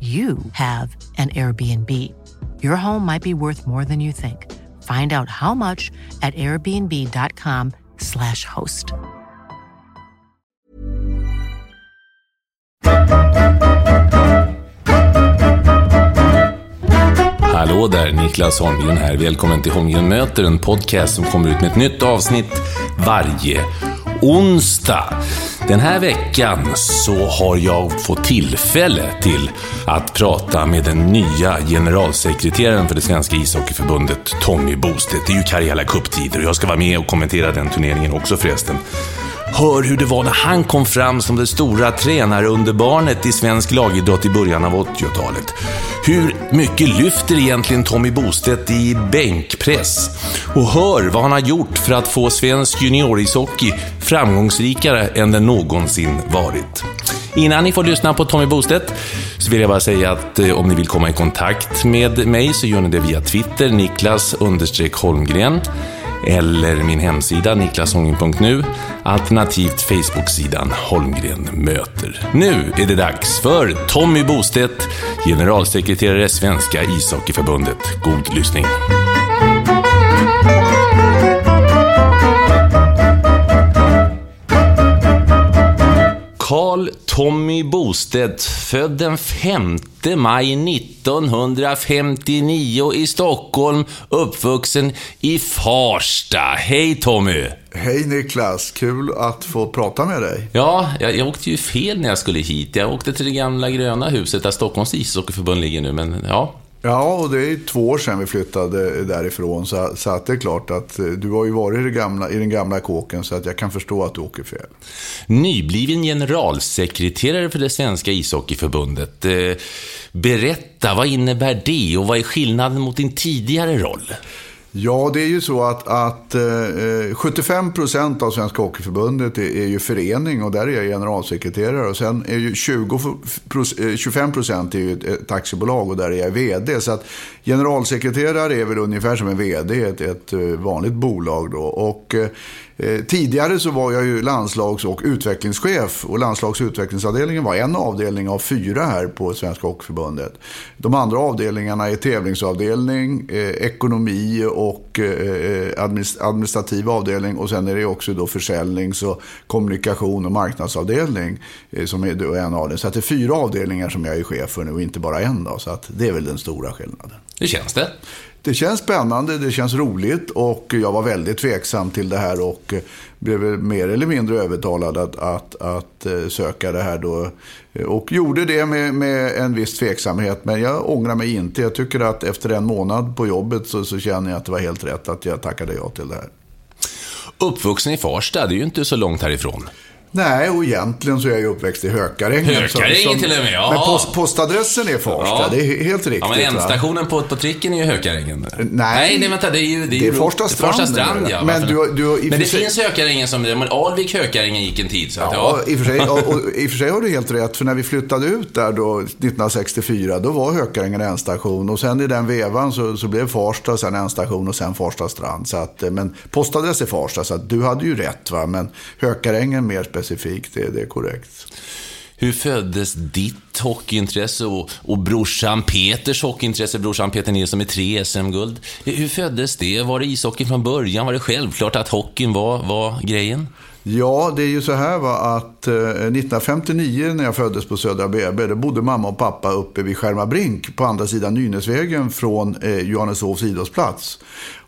you have an Airbnb. Your home might be worth more than you think. Find out how much at airbnb.com/slash host. Hallå där, Niklas Holmgren här. Välkommen till Holmgren möter, en podcast som kommer ut med ett nytt avsnitt varje onsdag. Den här veckan så har jag fått tillfälle till att prata med den nya generalsekreteraren för det svenska ishockeyförbundet, Tommy Bostedt. Det är ju Karjala Cup-tider och jag ska vara med och kommentera den turneringen också förresten. Hör hur det var när han kom fram som det stora tränarunderbarnet i svensk lagidrott i början av 80-talet. Hur mycket lyfter egentligen Tommy Bostedt i bänkpress? Och hör vad han har gjort för att få svensk juniorishockey framgångsrikare än den någonsin varit. Innan ni får lyssna på Tommy Bostedt så vill jag bara säga att eh, om ni vill komma i kontakt med mig så gör ni det via Twitter, Niklas understreck Holmgren eller min hemsida niklasholmgren.nu alternativt Facebook-sidan Holmgren möter. Nu är det dags för Tommy Bostedt, generalsekreterare Svenska ishockeyförbundet. God lyssning. Karl Tommy Bostedt, född den 5 maj 1959 i Stockholm, uppvuxen i Farsta. Hej Tommy! Hej Niklas, kul att få prata med dig. Ja, jag, jag åkte ju fel när jag skulle hit. Jag åkte till det gamla gröna huset där Stockholms ishockeyförbund ligger nu, men ja. Ja, och det är två år sedan vi flyttade därifrån. Så, så att det är klart att eh, du har ju varit i, det gamla, i den gamla kåken så att jag kan förstå att du åker fel. Nybliven generalsekreterare för det svenska ishockeyförbundet. Eh, berätta, vad innebär det och vad är skillnaden mot din tidigare roll? Ja, det är ju så att, att eh, 75% av Svenska Hockeyförbundet är, är ju förening och där är jag generalsekreterare. Och sen är ju 20, eh, 25% är ju ett, ett aktiebolag och där är jag vd. Så att generalsekreterare är väl ungefär som en vd i ett, ett eh, vanligt bolag då. Och eh, Eh, tidigare så var jag ju landslags och utvecklingschef och landslags och utvecklingsavdelningen var en avdelning av fyra här på Svenska Hockeyförbundet. De andra avdelningarna är tävlingsavdelning, eh, ekonomi och eh, eh administrativ avdelning och sen är det också då försäljnings och kommunikation och marknadsavdelning eh, som är då en avdelning. Så att det är fyra avdelningar som jag är chef för nu och inte bara en då. Så att det är väl den stora skillnaden. Hur känns det? Det känns spännande, det känns roligt och jag var väldigt tveksam till det här och blev mer eller mindre övertalad att, att, att eh, söka det här då. Och gjorde det med, med en viss tveksamhet, men jag ångrar mig inte. Jag tycker att efter en månad på jobbet så, så känner jag att det var helt rätt att jag tackade ja till det här. Uppvuxen i Farsta, det är ju inte så långt härifrån. Nej, och egentligen så är jag ju uppväxt i Hökarängen. Hökarängen till och med, ja. Men post, postadressen är Farsta, ja. det är helt riktigt. Ja, men ändstationen på, på tricken är ju Hökarängen. Nej, Nej det, vänta, det är ju... Det är, det är Farsta strand. Farsta strand, ja. Men, du, du, men det sig... finns Hökarängen som... Men Alvik Hökarängen gick en tid, så att, ja. ja. I, och för sig, och, och, I och för sig har du helt rätt, för när vi flyttade ut där då, 1964, då var Hökarängen ändstation. Och sen i den vevan så, så blev Farsta sen ändstation och sen Farsta strand. Så att, men postadress är Farsta, så att du hade ju rätt, va. Men Hökarängen mer specifikt, det, det är korrekt. Hur föddes ditt hockeyintresse och, och brorsan Peters hockeyintresse, brorsan Peter Nilsson med tre SM-guld? Hur föddes det? Var det ishockey från början? Var det självklart att hockeyn var, var grejen? Ja, det är ju så här va, att eh, 1959 när jag föddes på Södra BB, då bodde mamma och pappa uppe vid Skärmarbrink på andra sidan Nynäsvägen från eh, Johanneshovs idrottsplats.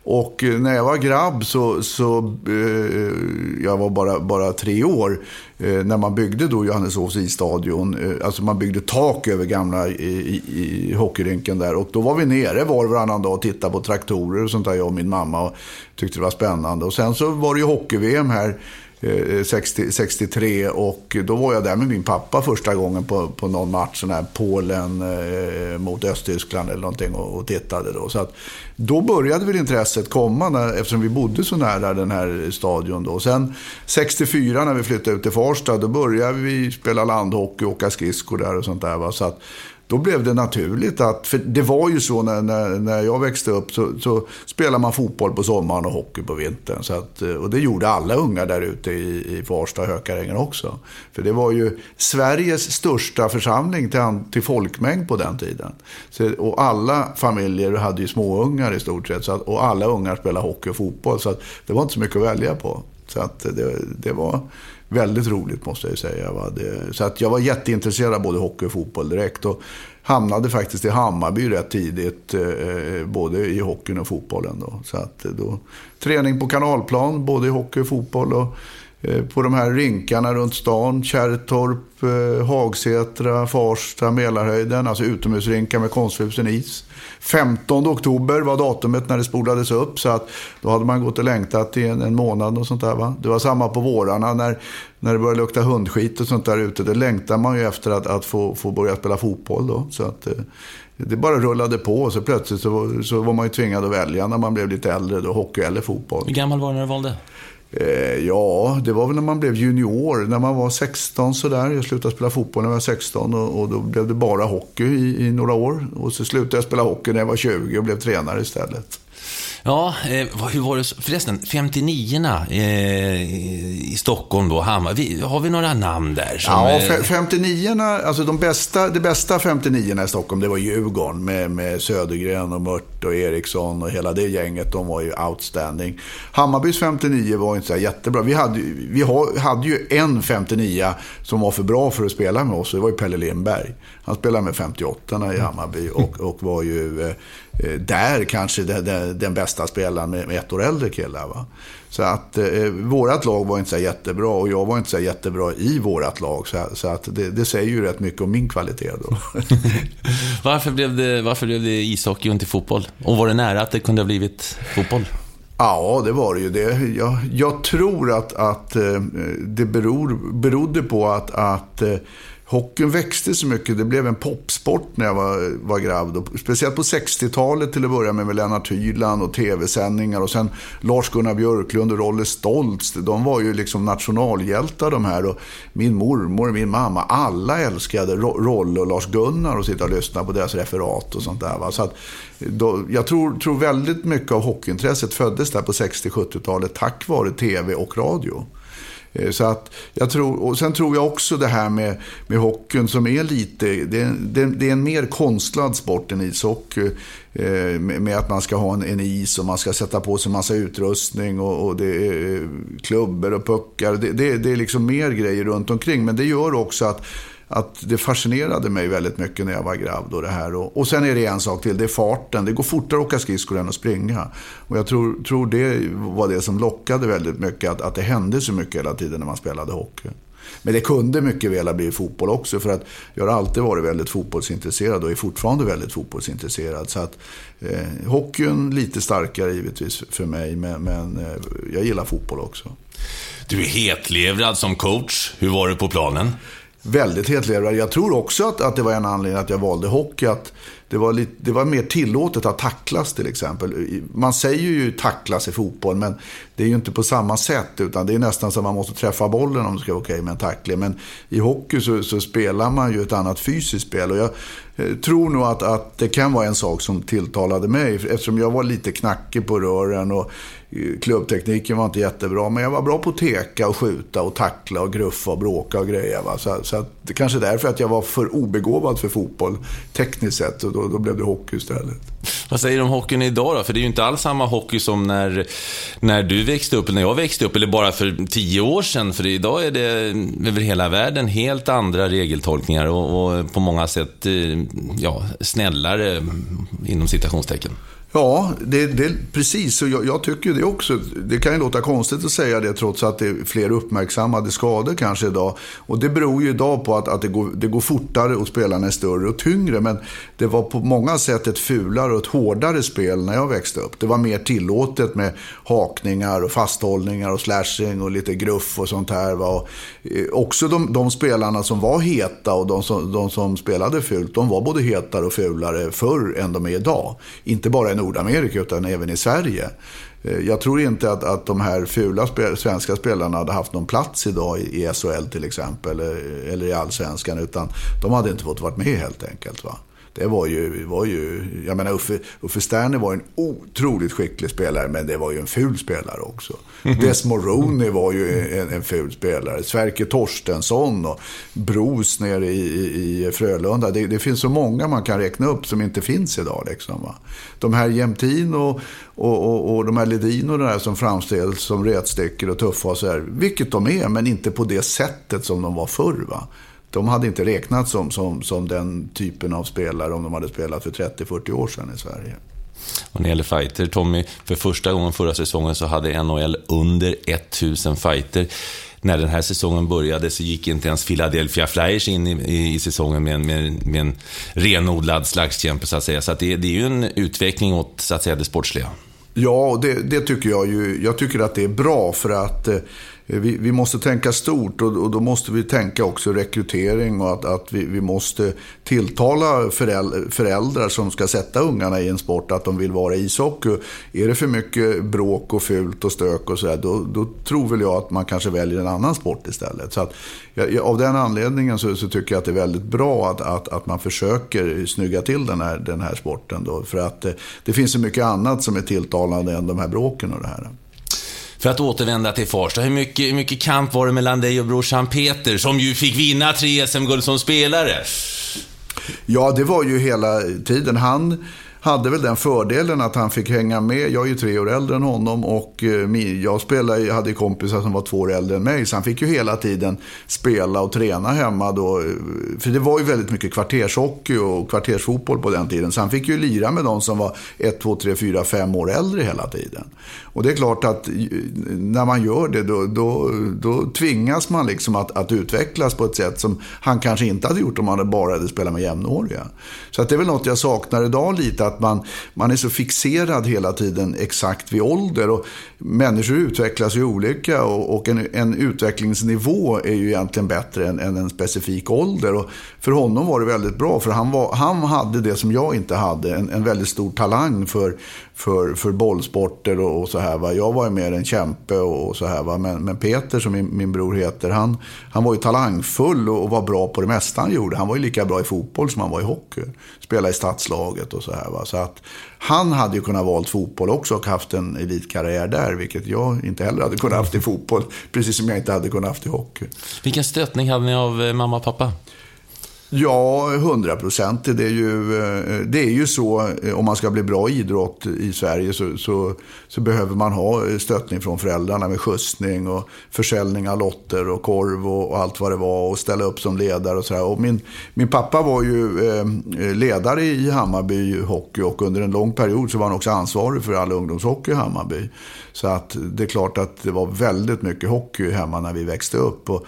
Och eh, när jag var grabb så, så eh, jag var bara, bara tre år, eh, när man byggde då Johanneshovs isstadion, eh, alltså man byggde tak över gamla i, i, i hockeyrynken där. Och då var vi nere var och varannan dag och tittade på traktorer och sånt där, jag och min mamma, och tyckte det var spännande. Och sen så var det ju hockey-VM här Eh, 60, 63 och då var jag där med min pappa första gången på, på någon match, sån här Polen eh, mot Östtyskland eller någonting och, och tittade då. Så att, då började väl intresset komma när, eftersom vi bodde så nära den här stadion då. Sen 64 när vi flyttade ut till Farsta, då började vi spela landhockey, åka skridskor där och sånt där. Va? Så att, då blev det naturligt att, för det var ju så när, när, när jag växte upp så, så spelade man fotboll på sommaren och hockey på vintern. Så att, eh, och det gjorde alla unga där ute i, i Farsta och Hökarängen också. För det var ju Sveriges största församling till, till folkmängd på den tiden. Så, och alla familjer hade ju småungar i stort sett. Så att, och alla ungar spelade hockey och fotboll. Så att, det var inte så mycket att välja på. Så att det, det var väldigt roligt måste jag säga. Va? Det, så att jag var jätteintresserad av både hockey och fotboll direkt. Och hamnade faktiskt i Hammarby rätt tidigt, eh, eh både i hockeyn och fotbollen. Då. Så att, då, träning på kanalplan, både i hockey och fotboll. Och, Eh, på de här rinkarna runt stan, Kärrtorp, eh, Hagsätra, Farsta, Mälarhöjden. Alltså utomhusrinkar med konstfrusen is. 15 oktober var datumet när det spolades upp. Så att då hade man gått och längtat i en, en månad och sånt där. Va? Det var samma på vårarna när, när det började lukta hundskit och sånt där ute. Det längtade man ju efter att, att få, få börja spela fotboll då. Så att, eh, det bara rullade på och så plötsligt så, så var man ju tvingad att välja när man blev lite äldre. Då, hockey eller fotboll. Hur gammal var du när du valde? Eh, ja, det var väl när man blev junior. När man var 16 sådär. Jag slutade spela fotboll när jag var 16 och, och då blev det bara hockey i, i, några år. Och så slutade jag spela hockey när jag var 20 och blev tränare istället. Ja, eh, hur var det? Förresten, 59 eh, i Stockholm då, Hammar. har vi några namn där? Som, ja, 59 alltså de bästa, det bästa 59 i Stockholm, det var Djurgården med, med Södergren och Mört och Eriksson och hela det gänget. De var ju outstanding. Hammarbys 59 var inte så jättebra. Vi hade, vi hade ju en 59 som var för bra för att spela med oss det var ju Pelle Lindberg. Han spelade med 58 i Hammarby och, och var ju eh, Eh, där kanske det, den bästa spelaren med, med ett år äldre killar. Va? Så att eh, vårat lag var inte så jättebra och jag var inte så jättebra i vårat lag. Så, så att det, det, säger ju rätt mycket om min kvalitet då. varför, blev det, varför blev det ishockey och inte fotboll? Och var det nära att det kunde ha blivit fotboll? Ja, det var det ju. Det. Jag, jag tror att, att eh, det beror, berodde på att, att Hockeyn växte så mycket. Det blev en popsport när jag var, var gravid. Och speciellt på 60-talet till att börja med med Lennart Hyland och tv-sändningar. Och sen Lars-Gunnar Björklund och Rolle Stoltz. De var ju liksom nationalhjältar de här. Och min mormor och min mamma, alla älskade Rolle och Lars-Gunnar och sitta och lyssna på deras referat och sånt där. Va? Så att, då, jag tror, tror väldigt mycket av hockeyintresset föddes där på 60-70-talet tack vare tv och radio. Eh, så att jag tror, och sen tror jag också det här med, med hockeyn som är lite, det, det, det är en mer konstlad sport än ishockey. Eh, med att man ska ha en, en, is och man ska sätta på sig massa utrustning och, och det är eh, klubbor och puckar. Det, det, det är liksom mer grejer runt omkring. Men det gör också att att det fascinerade mig väldigt mycket när jag var grabb. Och, det här. Och, och sen är det en sak till, det är farten. Det går fortare att åka skridskor än att springa. Och jag tror, tror det var det som lockade väldigt mycket, att, att det hände så mycket hela tiden när man spelade hockey. Men det kunde mycket väl ha blivit fotboll också. För att jag har alltid varit väldigt fotbollsintresserad och är fortfarande väldigt fotbollsintresserad. Så att eh, hockeyn lite starkare givetvis för mig. Men, men eh, jag gillar fotboll också. Du är hetlevrad som coach. Hur var det på planen? Väldigt hetlevrad. Jag tror också att, att det var en anledning att jag valde hockey. Att det, var lite, det var mer tillåtet att tacklas till exempel. Man säger ju tacklas i fotboll, men det är ju inte på samma sätt. Utan det är nästan så att man måste träffa bollen om det ska vara okej med en tackling. Men i hockey så, så, spelar man ju ett annat fysiskt spel. Och jag eh, tror nog att, att det kan vara en sak som tilltalade mig. Eftersom jag var lite knackig på rören och eh, klubbtekniken var inte jättebra, men jag var bra på att teka och skjuta och tackla och gruffa och bråka och greja. Så, så att, det kanske är därför att jag var för obegåvad för fotboll tekniskt sett. Och då, då blev det hockey istället. Vad säger du om hockeyn idag då? För det är ju inte alls samma hockey som när, när du växte upp, eller när jag växte upp, eller bara för tio år sedan. För idag är det över hela världen helt andra regeltolkningar och, och på många sätt eh, ja, snällare inom citationstecken. Ja, det, det, precis. Och jag, jag, tycker det också. Det kan ju låta konstigt att säga det trots att det är fler uppmärksammade skador kanske idag. Och det beror ju idag på att, att det, går, det går fortare och spelarna är större och tyngre. Men det var på många sätt ett fulare och ett hårdare spel när jag växte upp. Det var mer tillåtet med hakningar och fasthållningar och slashing och lite gruff och sånt här. Va? Eh, också de, de, spelarna som var heta och de som, de som spelade fult, de var både hetare och fulare förr än de är idag. Inte bara Nordamerika utan även i Sverige. Eh, jag tror inte att, att de här fula spel, svenska spelarna hade haft någon plats idag i, i SHL till exempel, eller, eller i allsvenskan, utan de hade inte fått vara med helt enkelt. Va? Det var ju, var ju jag menar Uffe, Uffe Sterner var en otroligt skicklig spelare, men det var ju en ful spelare också. Des Moroni var ju en, en ful spelare. Sverker Torstensson och Bros nere i, i, i Frölunda. Det, det, finns så många man kan räkna upp som inte finns idag. Liksom, va? De här Jämtin och, och, och, och de här Ledin och det där som framställs som rätstycker och tuffa och så här. Vilket de är, men inte på det sättet som de var förr. Va? De hade inte räknats som, som, som den typen av spelare om de hade spelat för 30-40 år sedan i Sverige. Och när det gäller fighter, Tommy, för första gången förra säsongen så hade NHL under 1000 fighter. När den här säsongen började så gick inte ens Philadelphia Flyers in i, i, i säsongen med, med, med en renodlad slagskämpe, så att säga. Så att det, det är ju en utveckling åt, så att säga, det sportsliga. Ja, det, det, tycker jag ju. Jag tycker att det är bra för att eh, Eh, vi, vi, måste tänka stort och, och, då måste vi tänka också rekrytering och att, att vi, vi måste tilltala föräldrar, som ska sätta ungarna i en sport att de vill vara ishockey. Är det för mycket bråk och fult och stök och sådär, då, då tror väl jag att man kanske väljer en annan sport istället. Så att, jag, av den anledningen så, så, tycker jag att det är väldigt bra att, att, att man försöker snygga till den här, den här sporten. Då, för att det, det finns så mycket annat som är tilltalande än de här bråken och det här. För att återvända till Farsta, hur mycket, hur mycket kamp var det mellan dig och brorsan Peter, som ju fick vinna tre SM-guld som spelare? Ja, det var ju hela tiden. Han hade väl den fördelen att han fick hänga med. Jag är ju tre år äldre än honom och eh, jag spelade, hade kompisar som var två år äldre än mig. Så han fick ju hela tiden spela och träna hemma då. För det var ju väldigt mycket kvartershockey och kvartersfotboll på den tiden. Så han fick ju lira med de som var ett, två, tre, fyra, fem år äldre hela tiden. Och det är klart att när man gör det då, då, då tvingas man liksom att, att, utvecklas på ett sätt som han kanske inte hade gjort om han bara hade spelat med jämnåriga. Så att det är väl något jag saknar idag lite att man, man är så fixerad hela tiden exakt vid ålder. Och människor utvecklas ju olika och, och en, en, utvecklingsnivå är ju egentligen bättre än, än, en specifik ålder. Och för honom var det väldigt bra för han, var, han hade det som jag inte hade. En, en väldigt stor talang för, för, för bollsporter och, och så här. Va? Jag var ju mer en kämpe och, och så här. Va? Men, men Peter, som min, min bror heter, han, han var ju talangfull och, och, var bra på det mesta han gjorde. Han var ju lika bra i fotboll som han var i hockey. Spelade i stadslaget och så här. Va? Så att han hade ju kunnat valt fotboll också och haft en elitkarriär där, vilket jag inte heller hade kunnat haft i fotboll. Precis som jag inte hade kunnat haft i hockey. Vilken stöttning hade ni av eh, mamma och pappa? Ja, hundraprocentigt. Det, är ju, eh, det är ju så, eh, om man ska bli bra i idrott i Sverige så, så, så, behöver man ha eh, stöttning från föräldrarna med skjutsning och försäljning av lotter och korv och, och allt vad det var och ställa upp som ledare och sådär. Och min, min pappa var ju eh, ledare i Hammarby hockey och under en lång period så var han också ansvarig för all ungdomshockey i Hammarby. Så att det är klart att det var väldigt mycket hockey hemma när vi växte upp. Och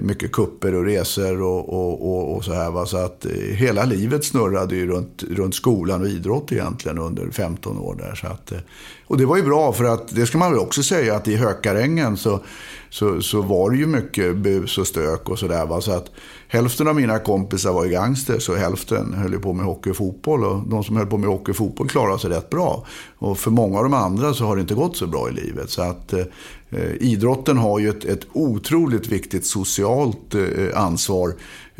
mycket kupper och resor och, och, och, och så här. Va? Så att eh, hela livet snurrade ju runt, runt skolan och idrott egentligen under 15 år där. Så att, eh, och det var ju bra för att, det ska man väl också säga, att i Hökarängen så, så, så var det ju mycket bus och stök och sådär. Så att hälften av mina kompisar var ju gangsters och hälften höll på med hockey och fotboll. Och de som höll på med hockey och fotboll klarade sig rätt bra. Och för många av de andra så har det inte gått så bra i livet. Så att eh, Eh, idrotten har ju ett, ett otroligt viktigt socialt eh, ansvar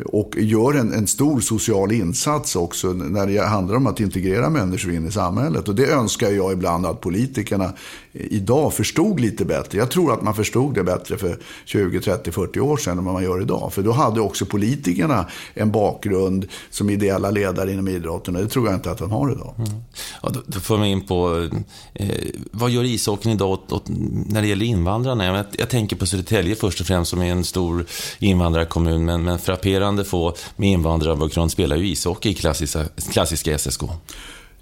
och gör en, en, stor social insats också när det handlar om att integrera människor in i samhället. Och det önskar jag ibland att politikerna idag förstod lite bättre. Jag tror att man förstod det bättre för 20, 30, 40 år sedan än vad man gör idag. För då hade också politikerna en bakgrund som ideella ledare inom idrotten och det tror jag inte att de har idag. Mm. Ja, då, får man in på, eh, vad gör ishockeyn idag åt, åt, när det gäller invandrarna? Jag, jag, tänker på Södertälje först och främst som är en stor invandrarkommun men, men studerande få med invandrarbakgrund spelar ju ishockey i klassiska, klassiska SSK.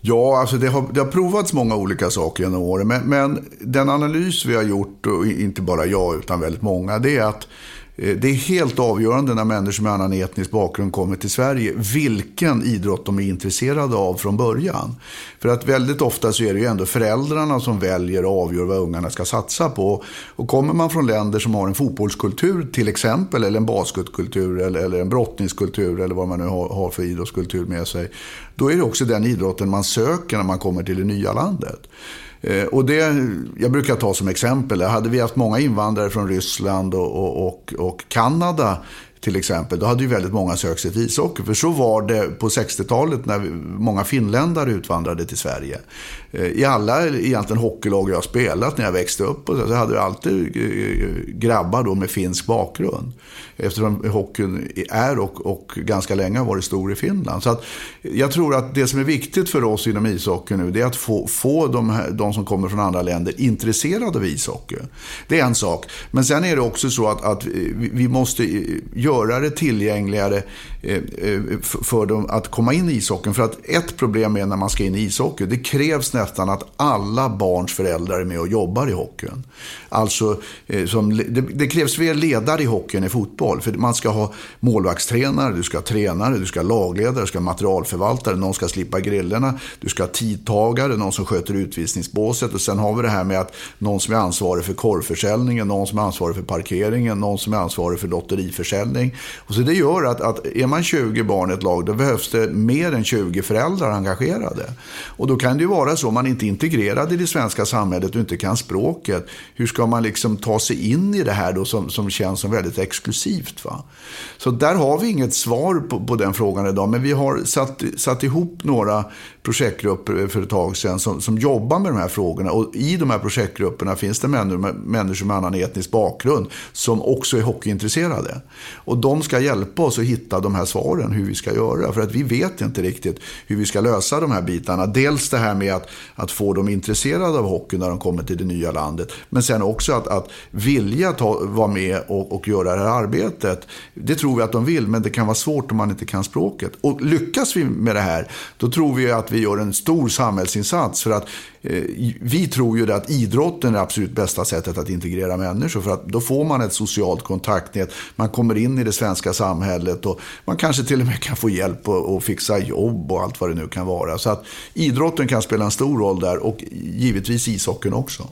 Ja, alltså det har, det har provats många olika saker genom åren. Men, men den analys vi har gjort, och inte bara jag utan väldigt många, det är att Eh, det är helt avgörande när människor med annan etnisk bakgrund kommer till Sverige vilken idrott de är intresserade av från början. För att väldigt ofta så är det ju ändå föräldrarna som väljer och avgör vad ungarna ska satsa på. Och kommer man från länder som har en fotbollskultur till exempel, eller en basketkultur eller, eller en brottningskultur eller vad man nu har, har för idrottskultur med sig. Då är det också den idrotten man söker när man kommer till det nya landet. Eh, och det, jag brukar ta som exempel, hade vi haft många invandrare från Ryssland och, och, och, och Kanada till exempel, då hade ju väldigt många sökt sig till ishockey. För så var det på 60-talet när många finländare utvandrade till Sverige. Eh, I alla egentligen hockeylag jag spelat när jag växte upp så hade jag alltid eh, grabbar då med finsk bakgrund. Eftersom hockeyn är och, och ganska länge har varit stor i Finland. Så att jag tror att det som är viktigt för oss inom ishockey nu det är att få, få de, här, de som kommer från andra länder intresserade av ishockey. Det är en sak. Men sen är det också så att, att vi måste göra göra det tillgängligare Eh, eh, för dem att komma in i ishockeyn. För att ett problem är när man ska in i ishockey, det krävs nästan att alla barns föräldrar är med och jobbar i hockeyn. Alltså, eh, som, det, det krävs fler ledare i hockeyn i fotboll. För man ska ha målvaktstränare, du ska ha tränare, du ska ha lagledare, du ska ha materialförvaltare, någon ska slippa grillorna, du ska ha tidtagare, någon som sköter utvisningsbåset och sen har vi det här med att någon som är ansvarig för korvförsäljningen, någon som är ansvarig för parkeringen, någon som är ansvarig för lotteriförsäljning. Och så det gör att, att är man 20 barn i ett lag, då behövs det mer än 20 föräldrar engagerade. Och då kan det ju vara så, om man inte är integrerad i det svenska samhället och inte kan språket, hur ska man liksom ta sig in i det här då som, som känns som väldigt exklusivt? Va? Så där har vi inget svar på, på den frågan idag. Men vi har satt, satt ihop några projektgrupper för ett tag sedan som, som jobbar med de här frågorna. Och i de här projektgrupperna finns det människor med annan etnisk bakgrund som också är hockeyintresserade. Och de ska hjälpa oss att hitta de här svaren, hur vi ska göra. För att vi vet inte riktigt hur vi ska lösa de här bitarna. Dels det här med att, att få dem intresserade av hockey när de kommer till det nya landet. Men sen också att, att vilja ta, vara med och, och göra det här arbetet. Det tror vi att de vill, men det kan vara svårt om man inte kan språket. Och lyckas vi med det här, då tror vi att vi gör en stor samhällsinsats. För att Eh, vi tror ju att idrotten är det absolut bästa sättet att integrera människor. För att då får man ett socialt kontaktnät, man kommer in i det svenska samhället och man kanske till och med kan få hjälp att fixa jobb och allt vad det nu kan vara. Så att idrotten kan spela en stor roll där och givetvis ishockeyn också.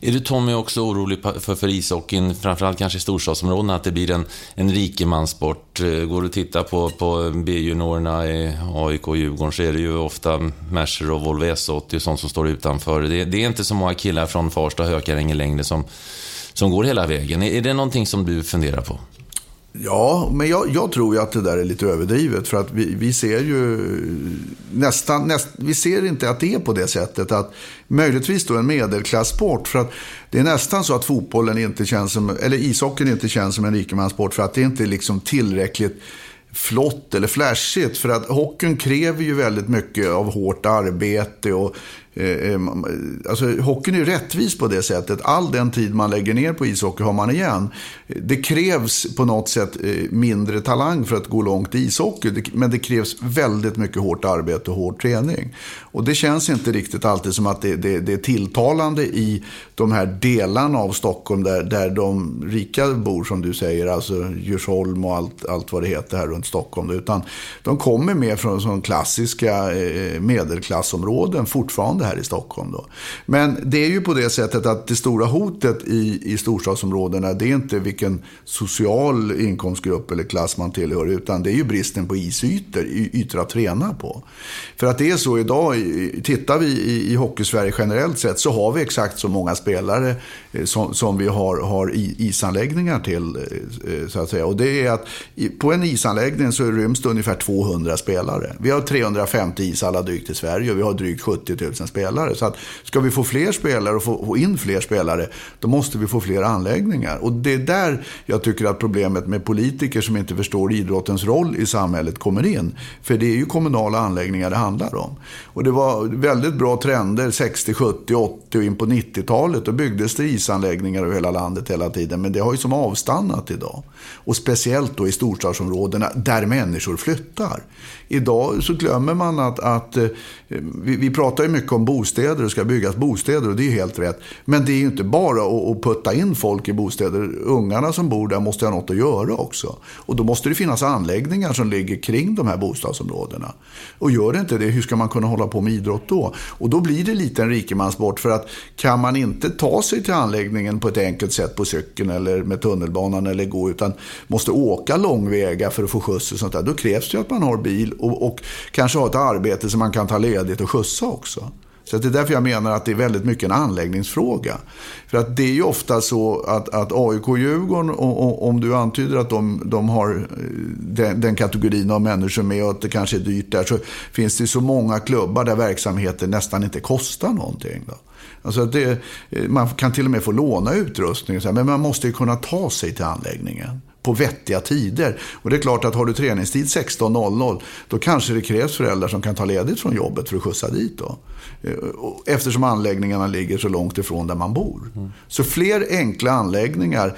Är du Tommy också orolig för, för ishockeyn, framförallt kanske i storstadsområdena, att det blir en, en rikemanssport? Eh, går du och tittar på, på B-juniorerna i AIK och Djurgården så är det ju ofta Mercer och Volvo S80 och sånt som står utanför. Det, det är inte så många killar från Farsta och Hökarängen längre som, som går hela vägen. Är, är det någonting som du funderar på? Ja, men jag, jag, tror ju att det där är lite överdrivet. För att vi, vi ser ju nästan, näst, vi ser inte att det är på det sättet. Att möjligtvis då en medelklasssport. För att det är nästan så att fotbollen inte känns som, eller ishockeyn inte känns som en rikemanssport. För att det inte är liksom tillräckligt flott eller flashigt. För att hockeyn kräver ju väldigt mycket av hårt arbete och Eh, eh, alltså, hockeyn är rättvis på det sättet. All den tid man lägger ner på ishockey har man igen. Det krävs på något sätt eh, mindre talang för att gå långt i ishockey. Men det krävs väldigt mycket hårt arbete och hård träning. Och det känns inte riktigt alltid som att det, det, det är tilltalande i de här delarna av Stockholm där, där de rika bor, som du säger. Alltså Djursholm och allt, allt vad det heter här runt Stockholm. Utan de kommer mer från, från klassiska medelklassområden fortfarande det här i Stockholm. Då. Men det är ju på det sättet att det stora hotet i, i storstadsområdena det är inte vilken social inkomstgrupp eller klass man tillhör utan det är ju bristen på isytor, ytor att träna på. För att det är så idag, tittar vi i, i Hockeysverige generellt sett så har vi exakt så många spelare eh, som, som vi har, har isanläggningar till. Eh, eh, så att säga. Och det är att på en isanläggning så ryms det ungefär 200 spelare. Vi har 350 ishallar drygt i Sverige och vi har drygt 70 000 spelare. Så att ska vi få fler spelare och få in fler spelare, då måste vi få fler anläggningar. Och det är där jag tycker att problemet med politiker som inte förstår idrottens roll i samhället kommer in. För det är ju kommunala anläggningar det handlar om. Och det var väldigt bra trender 60, 70, 80 och in på 90-talet. Då byggdes det isanläggningar över hela landet hela tiden. Men det har ju som avstannat idag. Och speciellt då i storstadsområdena där människor flyttar. Idag så glömmer man att, att eh, vi, vi, pratar ju mycket om bostäder, det ska byggas bostäder och det är ju helt rätt. Men det är ju inte bara att, att putta in folk i bostäder. Ungarna som bor där måste ha något att göra också. Och då måste det finnas anläggningar som ligger kring de här bostadsområdena. Och gör det inte det, hur ska man kunna hålla på med idrott då? Och då blir det lite en rikemanssport för att kan man inte ta sig till anläggningen på ett enkelt sätt på cykeln eller med tunnelbanan eller gå utan måste åka långväga för att få skjuts och sånt där. Då krävs det att man har bil och, och kanske har ett arbete som man kan ta ledigt och skjutsa också. Så det är därför jag menar att det är väldigt mycket en anläggningsfråga. För att det är ju ofta så att, att AIK och Djurgården, och, och, om du antyder att de, de har eh, den, den, kategorin av människor med och att det kanske är dyrt där, så finns det så många klubbar där verksamheten nästan inte kostar någonting. Då. Alltså det, man kan till och med få låna utrustning, men man måste ju kunna ta sig till anläggningen på vettiga tider. Och det är klart att har du träningstid 16.00 då kanske det krävs föräldrar som kan ta ledigt från jobbet för att skjutsa dit. Då. Eh, eftersom anläggningarna ligger så långt ifrån där man bor. Mm. Så fler enkla anläggningar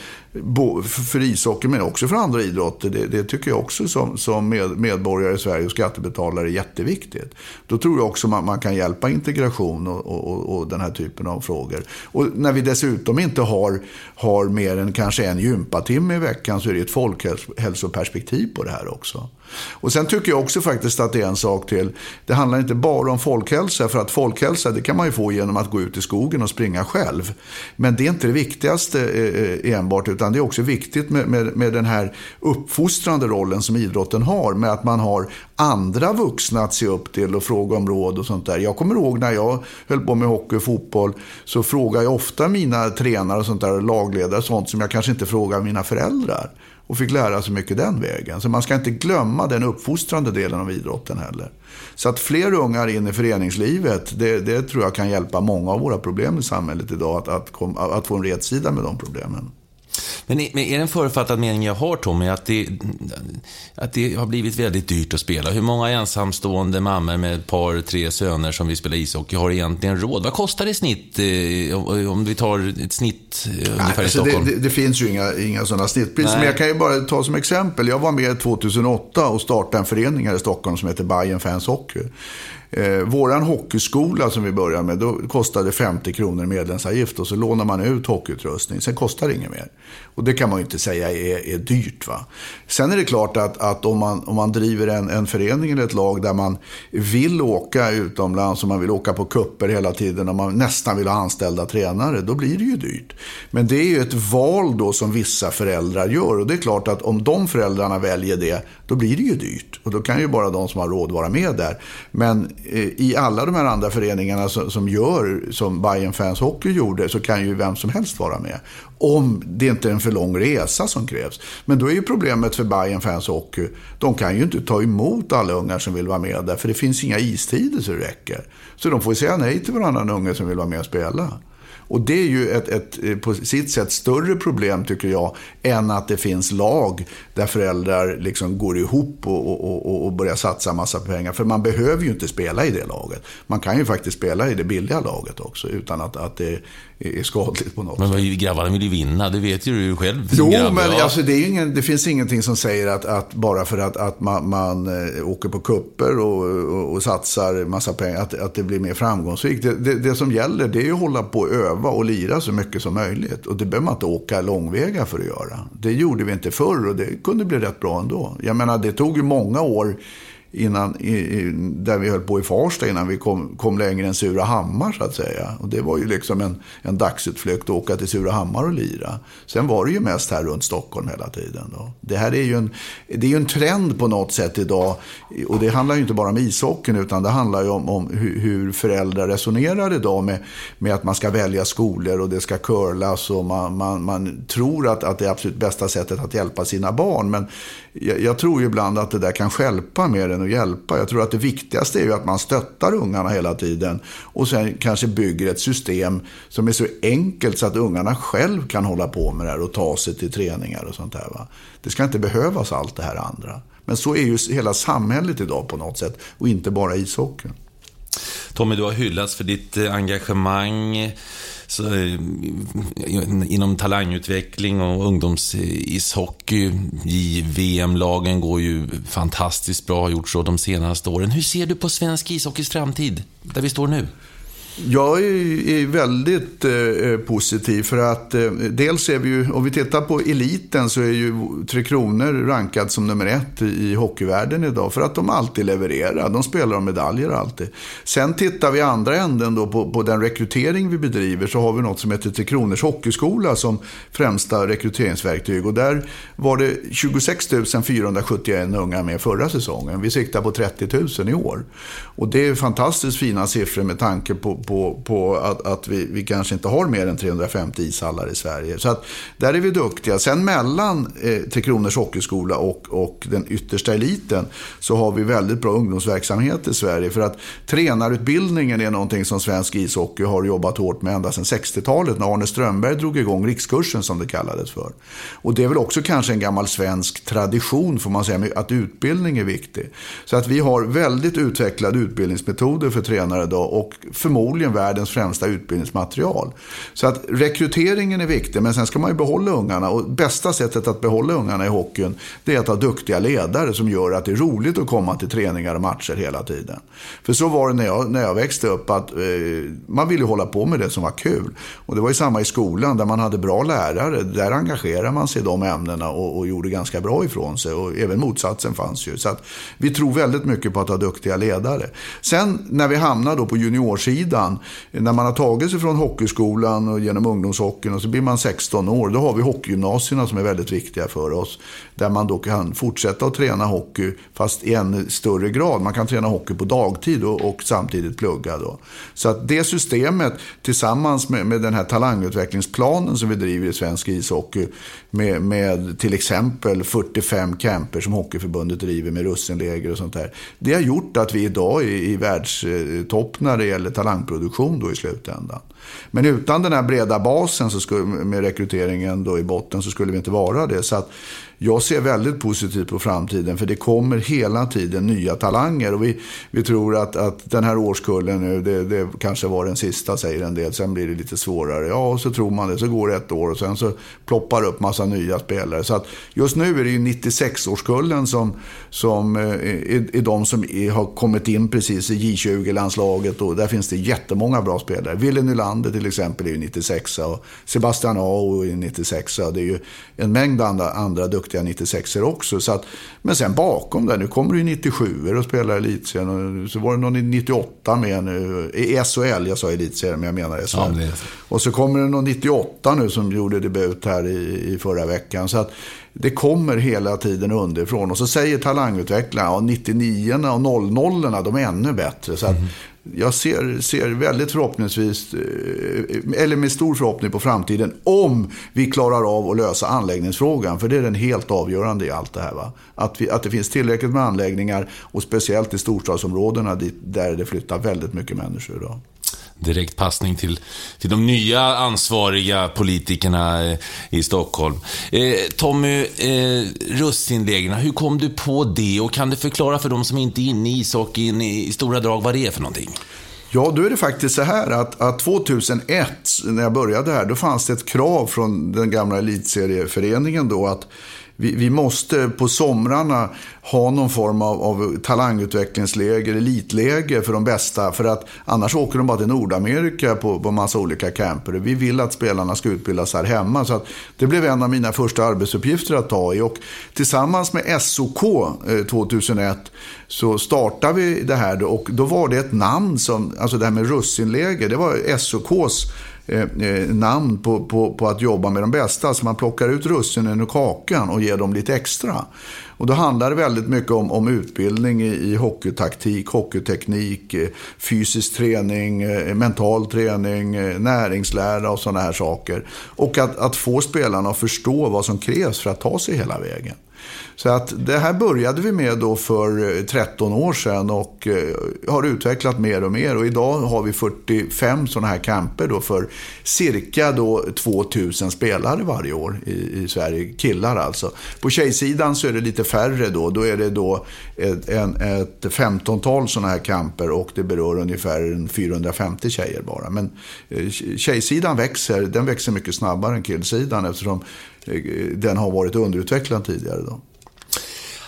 för ishockey men också för andra idrotter. Det, det tycker jag också som, som medborgare i Sverige och skattebetalare är jätteviktigt. Då tror jag också man, man kan hjälpa integration och, och, och, den här typen av frågor. Och när vi dessutom inte har, har mer än kanske en gympatimme i veckan så är det ett folkhälsoperspektiv på det här också. Och sen tycker jag också faktiskt att det är en sak till. Det handlar inte bara om folkhälsa, för att folkhälsa det kan man ju få genom att gå ut i skogen och springa själv. Men det är inte det viktigaste eh, eh, enbart, utan det är också viktigt med, med, med den här uppfostrande rollen som idrotten har, med att man har andra vuxna att se upp till och fråga om råd och sånt där. Jag kommer ihåg när jag höll på med hockey och fotboll så frågade jag ofta mina tränare och sånt där, lagledare, sånt som jag kanske inte frågade mina föräldrar och fick lära sig mycket den vägen. Så man ska inte glömma den uppfostrande delen av idrotten heller. Så att fler ungar in i föreningslivet, det, det tror jag kan hjälpa många av våra problem i samhället idag att, att, kom, att få en rätsida med de problemen. Men är, men är en förutfattad mening jag har, Tommy, att det, att det har blivit väldigt dyrt att spela? Hur många ensamstående mammor med ett par, tre söner som vill spela ishockey har egentligen råd? Vad kostar det i snitt, eh, om vi tar ett snitt eh, ungefär Nej, i alltså Stockholm? Det, det, det, finns ju inga, inga sådana snittpriser, men jag kan ju bara ta som exempel. Jag var med 2008 och startade en förening här i Stockholm som heter Bayern Fans Hockey. Eh, våran hockeyskola som vi började med, då kostade 50 kronor i medlemsavgift och så lånar man ut hockeyutrustning. Sen kostar det inget mer. Och det kan man ju inte säga är, är dyrt. Va? Sen är det klart att, att om, man, om man driver en, en förening eller ett lag där man vill åka utomlands och man vill åka på kupper hela tiden och man nästan vill ha anställda tränare, då blir det ju dyrt. Men det är ju ett val då som vissa föräldrar gör. Och det är klart att om de föräldrarna väljer det, då blir det ju dyrt. Och då kan ju bara de som har råd vara med där. Men Eh, i alla de här andra föreningarna som, som gör som Bayern Fans Hockey gjorde så kan ju vem som helst vara med. Om det inte är en för lång resa som krävs. Men då är ju problemet för Bayern Fans Hockey, de kan ju inte ta emot alla ungar som vill vara med där. För det finns inga istider så det räcker. Så de får ju säga nej till varannan unge som vill vara med och spela. Och det är ju ett, ett, eh, på sitt sätt större problem tycker jag än att det finns lag där föräldrar liksom går ihop och, och, och börjar satsa massa pengar. För man behöver ju inte spela i det laget. Man kan ju faktiskt spela i det billiga laget också utan att, att det är skadligt på något men, sätt. Men grabbarna vill ju vinna, det vet ju du själv. Jo, grabb, men ja. alltså, det, är ingen, det finns ingenting som säger att, att bara för att, att man, man äh, åker på kupper och, och, och, satsar massa pengar, att, att det blir mer framgångsrikt. Det, det, det, som gäller det är att hålla på och öva och lira så mycket som möjligt. Och det behöver man inte åka långväga för att göra. Det gjorde vi inte förr och det kunde bli rätt bra ändå. Jag menar, det tog ju många år innan, i, där vi höll på i Farsta innan vi kom, kom längre än Surahammar så att säga. Och det var ju liksom en, en dagsutflykt att åka till Surahammar och lira. Sen var det ju mest här runt Stockholm hela tiden. Då. Det här är ju en, det är ju en trend på något sätt idag. Och det handlar ju inte bara om ishockeyn utan det handlar ju om, om hur, hur föräldrar resonerar idag med, med att man ska välja skolor och det ska curlas och man, man, man tror att, att det är absolut bästa sättet att hjälpa sina barn. Men jag, jag, tror ju ibland att det där kan skälpa mer än att hjälpa. Jag tror att det viktigaste är ju att man stöttar ungarna hela tiden och sen kanske bygger ett system som är så enkelt så att ungarna själv kan hålla på med det här och ta sig till träningar och sånt där. Va? Det ska inte behövas allt det här andra. Men så är ju hela samhället idag på något sätt och inte bara ishockeyn. Tommy, du har hyllats för ditt eh, engagemang så, eh, inom talangutveckling och ungdomsishockey. Eh, JVM-lagen går ju fantastiskt bra, har gjort så de senaste åren. Hur ser du på svensk ishockeys framtid, där vi står nu? Jag är väldigt eh, eh, positiv för att eh, dels är vi ju, om vi tittar på eliten så är ju Tre Kronor rankad som nummer ett i hockeyvärlden idag för att de alltid levererar. De spelar om medaljer alltid. Sen tittar vi i andra änden då på, på den rekrytering vi bedriver så har vi något som heter Tre Kronors Hockeyskola som främsta rekryteringsverktyg och där var det 26 471 unga med förra säsongen. Vi siktar på 30 000 i år. Och det är fantastiskt fina siffror med tanke på på, på att, att vi, vi kanske inte har mer än 350 ishallar i Sverige. Så att där är vi duktiga. Sen mellan eh, Tre Kronors Hockeyskola och, och den yttersta eliten så har vi väldigt bra ungdomsverksamhet i Sverige. För att tränarutbildningen är någonting som svensk ishockey har jobbat hårt med ända sedan 60-talet när Arne Strömberg drog igång rikskursen som det kallades för. Och det är väl också kanske en gammal svensk tradition får man säga, att utbildning är viktig. Så att vi har väldigt utvecklade utbildningsmetoder för tränare idag och förmodligen förmodligen världens främsta utbildningsmaterial. Så att rekryteringen är viktig, men sen ska man ju behålla ungarna. Och bästa sättet att behålla ungarna i hockeyn, det är att ha duktiga ledare som gör att det är roligt att komma till träningar och matcher hela tiden. För så var det när jag, när jag växte upp, att eh, man ville hålla på med det som var kul. Och det var ju samma i skolan, där man hade bra lärare. Där engagerade man sig i de ämnena och, och gjorde ganska bra ifrån sig. Och även motsatsen fanns ju. Så att vi tror väldigt mycket på att ha duktiga ledare. Sen när vi hamnar då på juniorsidan skolan. När man har tagit sig från hockeyskolan och genom ungdomshockeyn och så blir man 16 år. Då har vi hockeygymnasierna som är väldigt viktiga för oss. Där man då kan fortsätta att träna hockey fast i ännu större grad. Man kan träna hockey på dagtid och, och samtidigt plugga. Då. Så att det systemet tillsammans med, med den här talangutvecklingsplanen som vi driver i svensk ishockey. Med, med till exempel 45 camper som Hockeyförbundet driver med russinläger och sånt där. Det har gjort att vi idag är i världstopp när det gäller talangproduktion då i slutändan. Men utan den här breda basen så skulle, med rekryteringen då i botten så skulle vi inte vara det. Så att jag ser väldigt positivt på framtiden för det kommer hela tiden nya talanger. Och vi, vi tror att, att den här årskullen nu, det, det kanske var den sista säger en del. Sen blir det lite svårare. Ja, och så tror man det. Så går det ett år och sen så ploppar det upp massa nya spelare. Så att just nu är det ju 96-årskullen som, som eh, är, är de som är, har kommit in precis i J20-landslaget. Och där finns det jättemånga bra spelare. Wille Nylander till exempel är ju 96 och Sebastian Aho är 96 och Det är ju en mängd andra, andra duktiga duktiga 96 er också. Så att, men sen bakom där, nu kommer det ju 97 och spelar elitserien. Och så var det någon i 98 med nu, i SHL, jag sa elitserien men jag menar SHL. Ja, och så kommer det någon 98 nu som gjorde debut här i, i förra veckan. Så att det kommer hela tiden underifrån. Och så säger talangutvecklaren, ja 99 och 00 de är ännu bättre. Så att, mm jag ser, ser väldigt förhoppningsvis, eh, eller med stor förhoppning på framtiden, om vi klarar av att lösa anläggningsfrågan. För det är den helt avgörande i allt det här. Va? Att, vi, att det finns tillräckligt med anläggningar och speciellt i storstadsområdena dit, där det flyttar väldigt mycket människor idag direkt passning till, till de nya ansvariga politikerna eh, i Stockholm. Eh, Tommy, eh, russinlägren, hur kom du på det? Och kan du förklara för de som inte är inne i ishockeyn i stora drag vad det är för någonting? Ja, då är det faktiskt så här att, att 2001, när jag började här, då fanns det ett krav från den gamla elitserieföreningen då att vi, vi måste på somrarna ha någon form av, av talangutvecklingsläger, elitläger för de bästa. För att annars åker de bara till Nordamerika på, på massa olika camper. Vi vill att spelarna ska utbildas här hemma. Så att det blev en av mina första arbetsuppgifter att ta i. Och tillsammans med SOK eh, 2001 så startade vi det här. Då, och då var det ett namn som, alltså det här med russinläger, det var SOKs Eh, eh, namn på, på, på, att jobba med de bästa. Så man plockar ut russinen ur kakan och ger dem lite extra. Och då handlar det väldigt mycket om, om utbildning i, i hockeytaktik, hockeyteknik, eh, fysisk träning, eh, mental träning, näringslära och sådana här saker. Och att, att få spelarna att förstå vad som krävs för att ta sig hela vägen. Så att det här började vi med då för eh, 13 år sedan och eh, har utvecklat mer och mer. Och idag har vi 45 sådana här camper då för cirka då 2000 spelare varje år i, i Sverige. Killar alltså. På tjejsidan så är det lite färre då. Då är det då ett, en, ett 15-tal sådana här camper och det berör ungefär 450 tjejer bara. Men eh, tjejsidan växer, den växer mycket snabbare än killsidan eftersom den har varit underutvecklad tidigare. Då.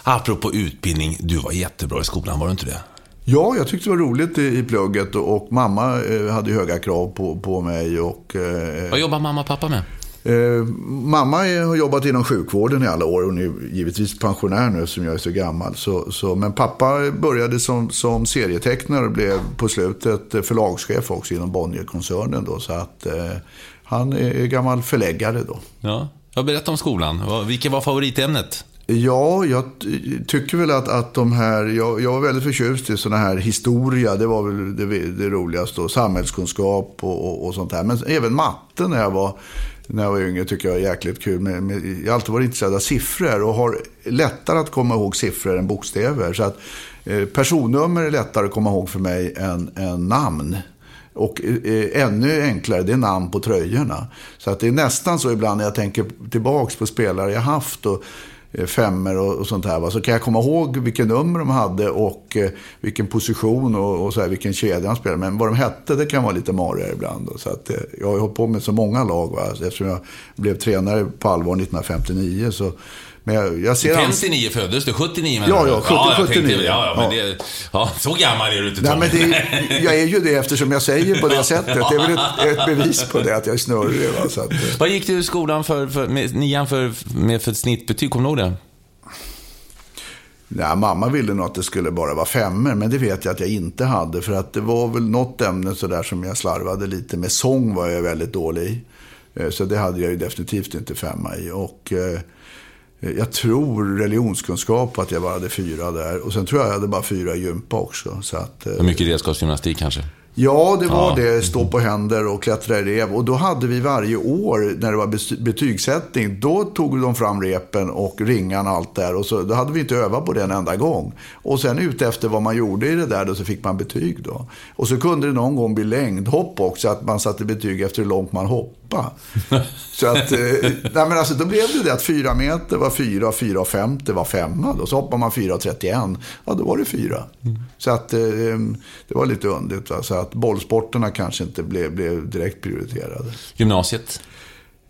Apropå utbildning, du var jättebra i skolan, var du inte det? Ja, jag tyckte det var roligt i, i plugget och mamma eh, hade höga krav på, på mig. Och, eh, Vad jobbar mamma och pappa med? Eh, mamma har jobbat inom sjukvården i alla år. Hon är givetvis pensionär nu som jag är så gammal. Så, så, men pappa började som, som serietecknare och blev på slutet förlagschef också inom Bonnierkoncernen. Då, så att eh, han är gammal förläggare då. Ja. Jag berätta om skolan. Vilket var favoritämnet? Ja, jag tycker väl att, att de här, jag, jag var väldigt förtjust i sådana här historia, det var väl det, det roligaste, och samhällskunskap och, och, och, sånt här. Men även matte när jag var, när jag var yngre tycker jag är jäkligt kul. Men, men, jag har alltid varit intresserad av siffror och har lättare att komma ihåg siffror än bokstäver. Så att eh, personnummer är lättare att komma ihåg för mig än, än namn. Och eh, ännu enklare, det är namn på tröjorna. Så att det är nästan så ibland när jag tänker tillbaka på spelare jag haft. Och, Eh, femmer och, och, sånt här. Va? Så kan jag komma ihåg vilken nummer de hade och eh, vilken position och, och så här, vilken kedja de spelade. Men vad de hette, det kan vara lite marigare ibland. Då. Så att, eh, jag har ju hållit på med så många lag. Va? Eftersom jag blev tränare på allvar 1959 så men jag, jag ser 59 ans... föddes du, 79 men Ja, ja, 70, ja 79. Tänkte, ja, ja, men Det, ja, så gammal är du inte Nej, men det, Jag är ju det eftersom jag säger på det sättet. Det är väl ett, ett bevis på det, att jag är snurrig. Va, så att, Vad gick du i skolan för, för med, nian för, med för ett snittbetyg? Kommer du ihåg det? Ja, mamma ville nog att det skulle bara vara femmer, men det vet jag att jag inte hade. För att det var väl något ämne sådär som jag slarvade lite med. Sång var jag väldigt dålig i. Eh, så det hade jag ju definitivt inte femma i. Och eh, Eh, jag tror religionskunskap att jag bara hade fyra där. Och sen tror jag jag hade bara fyra i gympa också. Så att, eh, mycket redskapsgymnastik kanske? Ja, det var ja. det. Stå på händer och klättra i rev. Och då hade vi varje år, när det var betygssättning, då tog de fram repen och ringarna och allt där. Och så, då hade vi inte övat på det en enda gång. Och sen ute efter vad man gjorde i det där, då så fick man betyg då. Och så kunde det någon gång bli längdhopp också, att man satte betyg efter hur långt man hoppade. så att, eh, nej men alltså, då blev det det att fyra meter var fyra, fyra och femte var femma. Då så hoppade man fyra och trettioen, ja då var det fyra. Mm. Så att eh, det var lite underligt. Va? Så att bollsporterna kanske inte blev, blev direkt prioriterade. Gymnasiet?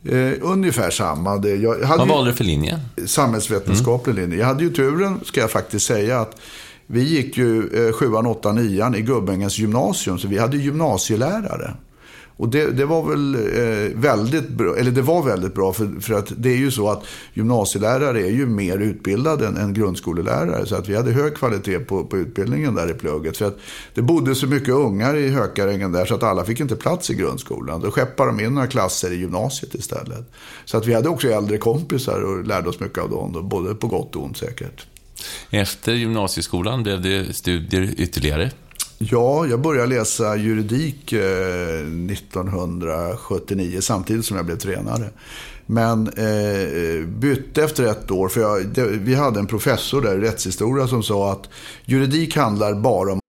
Eh, ungefär samma. Jag hade Vad valde du för linje? Samhällsvetenskaplig mm. linje. Jag hade ju turen, ska jag faktiskt säga, att vi gick ju eh, sjuan, åttan, nian i Gubbängens gymnasium. Så vi hade gymnasielärare. Och det, det, var väl eh, väldigt bra, eller det var väldigt bra för, för att det är ju så att gymnasielärare är ju mer utbildade än, än grundskolelärare. Så att vi hade hög kvalitet på, på utbildningen där i plugget. För att det bodde så mycket ungar i Hökarängen där så att alla fick inte plats i grundskolan. Då skeppade de in några klasser i gymnasiet istället. Så att vi hade också äldre kompisar och lärde oss mycket av dem, då, både på gott och ont säkert. Efter gymnasieskolan blev det studier ytterligare? Ja, jag började läsa juridik 1979 eh, samtidigt som jag blev tränare. Men eh, bytte efter ett år, för jag, det, vi hade en professor där i rättshistoria som sa att juridik handlar bara om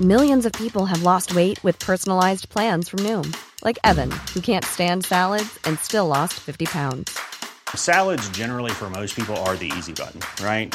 Millions of people have lost weight with personalized plans from Noom. Like Evan, who can't stand salads and still lost 50 pounds. Salads generally for most people are the easy button, right?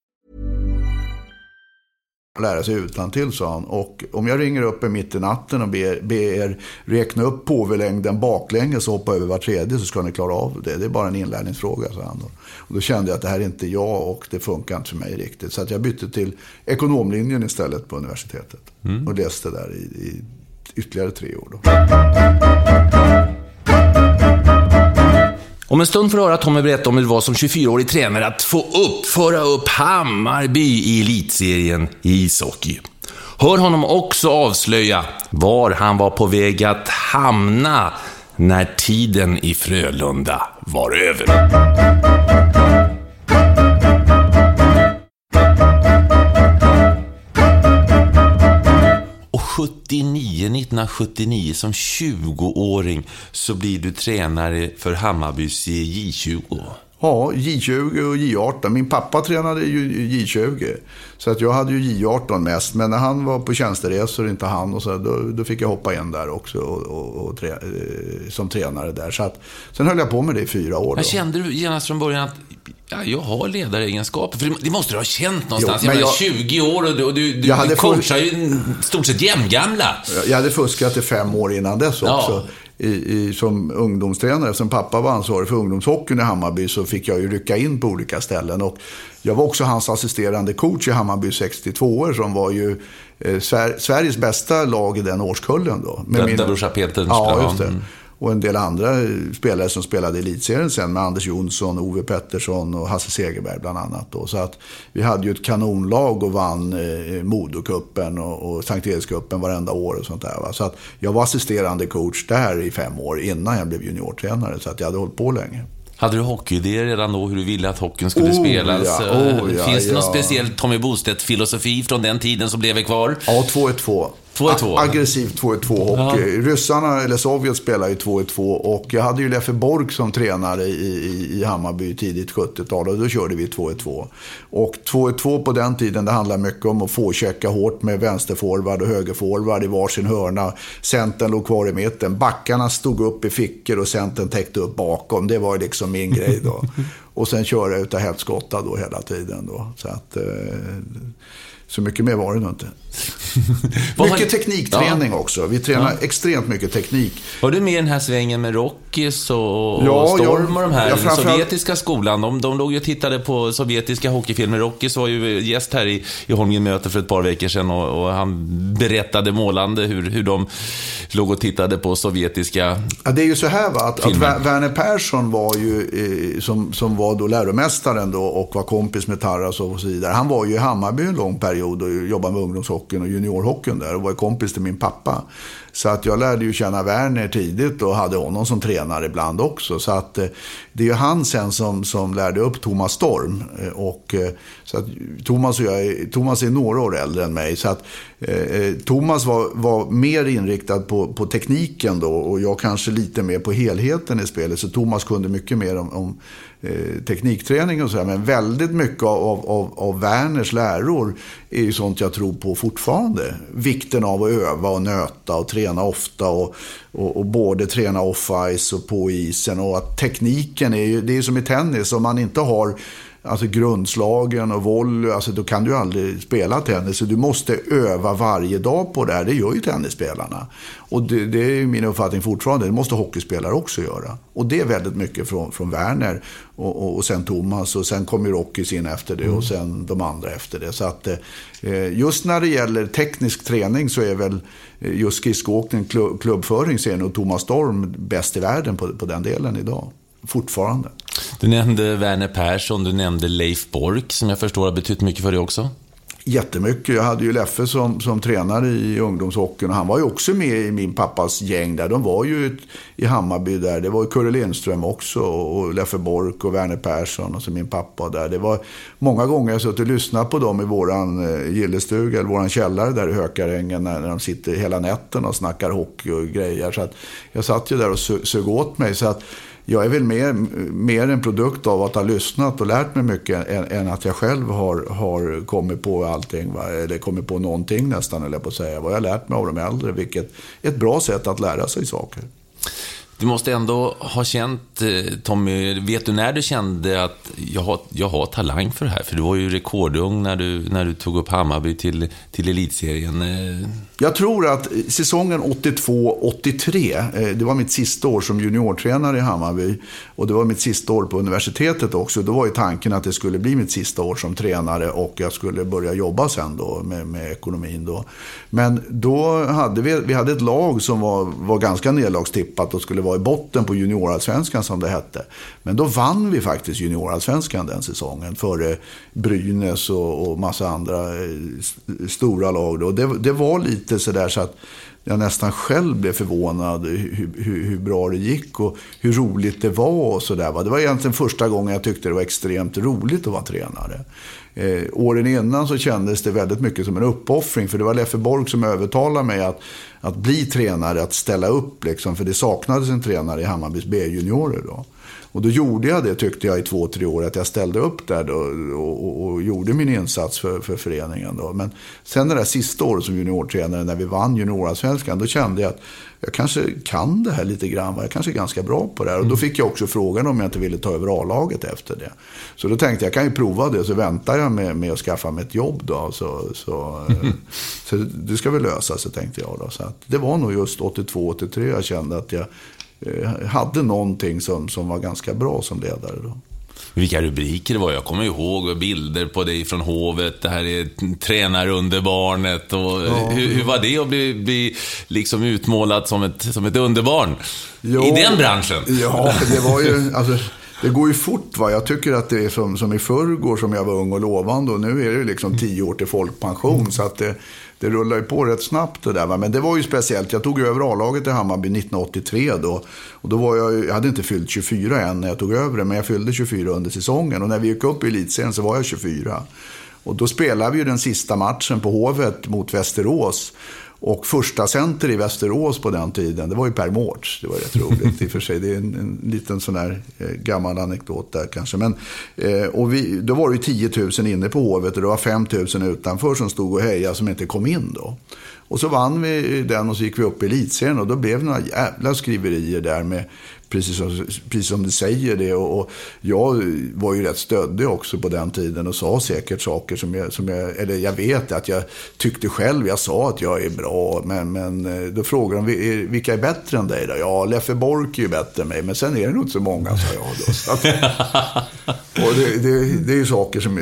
lära sig utan till sa han. Och om jag ringer upp er mitt i natten och ber, ber er räkna upp påvelängden baklänges och hoppa över var tredje så ska ni klara av det. Det är bara en inlärningsfråga, sa han. Då. Och då kände jag att det här är inte jag och det funkar inte för mig riktigt. Så att jag bytte till ekonomlinjen istället på universitetet. Och läste där i, i ytterligare tre år. Då. Om en stund får du höra Tommy berätta om hur det var som 24-årig tränare att få upp, föra upp Hammarby i elitserien i ishockey. Hör honom också avslöja var han var på väg att hamna när tiden i Frölunda var över. 79, 1979, som 20-åring, så blir du tränare för Hammarbys J20. Ja, J20 och J18. Min pappa tränade ju J20. Så att jag hade ju J18 mest. Men när han var på tjänsteresor, inte han, och så, då, då fick jag hoppa in där också och, och, och trä, eh, som tränare där. Så att, sen höll jag på med det i fyra år. Men Då. kände du genast från början att ja, jag har ledaregenskaper? För det- måste du ha känt någonstans. Jo, jag men menar, jag- 20 år och du, du, du, Jag hade du coachar ju stort sett jämngamla. Jag hade fuskat i fem år innan dess Ja. också. I, i, som ungdomstränare, som pappa var ansvarig för ungdomshockeyn i Hammarby så fick jag ju rycka in på olika ställen. Och jag var också hans assisterande coach i Hammarby 62 år som var ju eh, Sver- Sveriges bästa lag i den årskullen då. Med Där- där brorsa Peter Ja, just det. mm. Och en del andra eh, spelare som spelade i elitserien sen med Anders Jonsson, Ove Pettersson och Hasse Segerberg bland annat. Då. Så att vi hade ju ett kanonlag och vann eh, Modocupen och, och Sankt Erikscupen varenda år och sånt där. Va? Så att jag var assisterande coach där i fem år innan jag blev juniortränare. Så att jag hade hållit på länge. Hade du hockeyidéer redan då, hur du ville att hockeyn skulle Oh, spelas? ja, Eh, oh, ja, Finns det någon ja. speciell Tommy Bostedt-filosofi från den tiden som lever kvar? Ja, 2-1-2. 2-1-2. A- Aggressiv 2-1-2 hockey. Ryssarna, eller Sovjet, spelar ju 2-1-2. Och jag hade ju Leffe Borg som tränare i, i, i Hammarby tidigt 70-tal. Och då körde vi 2-1-2. Och 2-1-2 på den tiden, det handlar mycket om att få checka hårt med vänsterforward och högerforward i varsin hörna. Centern låg kvar i mitten. Backarna stod upp i fickor och centern täckte upp bakom. Det var ju liksom min grej då. Och sen köra utav helskotta då hela tiden då. Så att... Eh, så mycket mer var det nog inte. Mycket teknikträning också. Vi tränar extremt mycket teknik. Var du med i den här svängen med Rockies och, och Ja, Storm jag- och de här? ja, framförallt- sovjetiska skolan, de, de låg ju och tittade på sovjetiska hockeyfilmer. Rockies var ju gäst här i, i Holmgren möte för ett par veckor sedan och, och han berättade målande hur, hur de låg och tittade på sovjetiska... Ja, det är ju så här va, att, att Filmer. Ver- Werner Persson var ju, eh, som, som var då läromästaren då och var kompis med Tarasov och så vidare. Han var ju i Hammarby en lång period och jobbade med ungdomshockeyn och juniorhockeyn där och var kompis till min pappa. Så att jag lärde ju känna Werner tidigt och hade honom som tränare ibland också. Så att eh, det är ju han sen som, som lärde upp Thomas Storm. Eh, och, eh, så att Thomas, och jag, är- Thomas är några år äldre än mig. Så att eh, Thomas var, var mer inriktad på, på tekniken då och jag kanske lite mer på helheten i spelet. Så Thomas kunde mycket mer om, om eh, teknikträning och sådär. Men väldigt mycket av, av, av Werners läror är ju sånt jag tror på fortfarande. Vikten av att öva och nöta och träna träna ofta och, och, och både träna off-ice och på isen. Och att tekniken är ju, det är som i tennis, om man inte har alltså grundslagen och volley, alltså då kan du aldrig spela tennis. Så du måste öva varje dag på det här. Det gör ju tennisspelarna. Och det, det är min uppfattning fortfarande. Det måste hockeyspelare också göra. Och det är väldigt mycket från, från Werner och, och, och sen Thomas och sen kommer Rockys in efter det och sen de andra efter det. Så att eh, just när det gäller teknisk träning så är väl eh, just skridskoåkning, klubb, klubbföring så är nog Thomas Storm bäst i världen på, på den delen idag. Fortfarande. Du nämnde Werner Persson, du nämnde Leif Bork som jag förstår har betytt mycket för dig också. Jättemycket. Jag hade ju Leffe som, som tränare i ungdomshockeyn och han var ju också med i min pappas gäng där. De var ju i Hammarby där. Det var ju Kurre Lindström också och Leffe Bork och Werner Persson och så min pappa där. Det var många gånger jag suttit och lyssnat på dem i våran eh, gillestuga eller våran källare där i Hökarängen när, när de sitter hela nätten och snackar hockey och grejer. Så att jag satt ju där och sög åt mig. Så att jag är väl mer, mer en produkt av att ha lyssnat och lärt mig mycket än, än att jag själv har, har kommit på allting. Va? Eller kommit på någonting nästan, eller på att säga. Vad jag har lärt mig av de äldre, vilket är ett bra sätt att lära sig saker. Du måste ändå ha känt, eh, Tommy, vet du när du kände att jag har, jag har talang för det här? För du var ju rekordung när du, när du tog upp Hammarby till, till elitserien. Eh. Jag tror att säsongen 82-83, eh, det var mitt sista år som juniortränare i Hammarby. Och det var mitt sista år på universitetet också. Då var ju tanken att det skulle bli mitt sista år som tränare och jag skulle börja jobba sen då med, med ekonomin då. Men då hade vi, vi hade ett lag som var, var ganska nedlagstippat och skulle vara i botten på juniorallsvenskan som det hette. Men då vann vi faktiskt juniorallsvenskan den säsongen före Brynäs och, och massa andra eh, stora lag. Då. Det, det var lite sådär så att jag nästan själv blev förvånad hur, hur, hur, bra det gick och hur roligt det var och sådär. Det var egentligen första gången jag tyckte det var extremt roligt att vara tränare. Eh, åren innan så kändes det väldigt mycket som en uppoffring. För det var Leffe Borg som övertalade mig att, att bli tränare, att ställa upp. Liksom, för det saknades en tränare i Hammarbys B-juniorer då. Och då gjorde jag det, tyckte jag, i två, tre år. Att jag ställde upp där då, och, och, och, gjorde min insats för, för föreningen. Då. Men sen det där sista året som juniortränare, när vi vann juniorallsvenskan, då kände jag att jag kanske kan det här lite grann. Jag kanske är ganska bra på det här. Och då fick jag också frågan om jag inte ville ta över A-laget efter det. Så då tänkte jag, jag kan ju prova det. Så väntar jag med, med att skaffa mig ett jobb då. Så, så, så det ska väl lösa sig, tänkte jag. Då. Så det var nog just 82-83 jag kände att jag hade någonting som, som var ganska bra som ledare. Då. Vilka rubriker det var. Jag kommer ihåg bilder på dig från Hovet. Det här är tränarunderbarnet. Och ja. hur, hur, var det att bli, bli liksom utmålad som ett, som ett underbarn? Jo, I den branschen? Ja, det var ju... Alltså, det går ju fort. Va? Jag tycker att det är som, som i förrgår som jag var ung och lovande. Och nu är det liksom tio år till folkpension. Så att det, det rullar ju på rätt snabbt det där. Va? Men det var ju speciellt. Jag tog över A-laget i Hammarby 1983 då. Och då var jag, jag hade inte fyllt 24 än när jag tog över det. Men jag fyllde 24 under säsongen. Och när vi gick upp i elitserien så var jag 24. Och då spelade vi ju den sista matchen på Hovet mot Västerås. Och första center i Västerås på den tiden, det var ju Per Mårts. Det var rätt roligt i och för sig. Det är en, en liten sån där eh, gammal anekdot där kanske. Men, eh, och vi, då var det ju 10 000 inne på Hovet och det var 5 000 utanför som stod och hejade som inte kom in då. Och så vann vi den och så gick vi upp i elitserien och då blev det några jävla skriverier där med, precis som, precis som du säger det. Och, och, jag var ju rätt stöddig också på den tiden och sa säkert saker som jag, som jag, eller jag vet att jag tyckte själv, jag sa att jag är bra, men, men eh, då frågade de vilka är bättre än dig då? Ja, Leffe Bork är ju bättre än mig, men sen är det nog inte så många, sa jag då. Så att, och det, det, det är ju saker som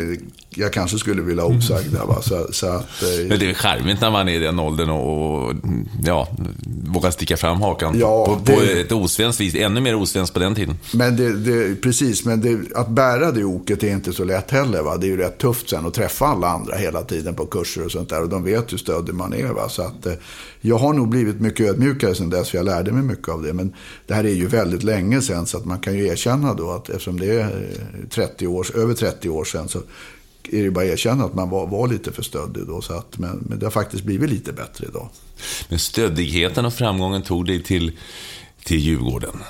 jag kanske skulle vilja ha osagda. Va? Så, så att, eh, Men det är charmigt när man är i den åldern och, och ja, vågar sticka fram hakan ja, på, på det, ett osvenskt vis. Ännu mer osvenskt på den tiden. Men det, det precis, men det, att bära det oket är inte så lätt heller. Va? Det är ju rätt tufft sen att träffa alla andra hela tiden på kurser och sånt där. Och de vet hur stödig man är. Va? Så att, eh, jag har nog blivit mycket ödmjukare sen dess, för jag lärde mig mycket av det. Men det här är ju väldigt länge sen, så att man kan ju erkänna då att eftersom det är 30 år, över 30 år sedan så är det bara att erkänna att man var, var lite för stöddig då. Så att, men, men det har faktiskt blivit lite bättre idag. Men stöddigheten och framgången tog dig till, till Djurgården?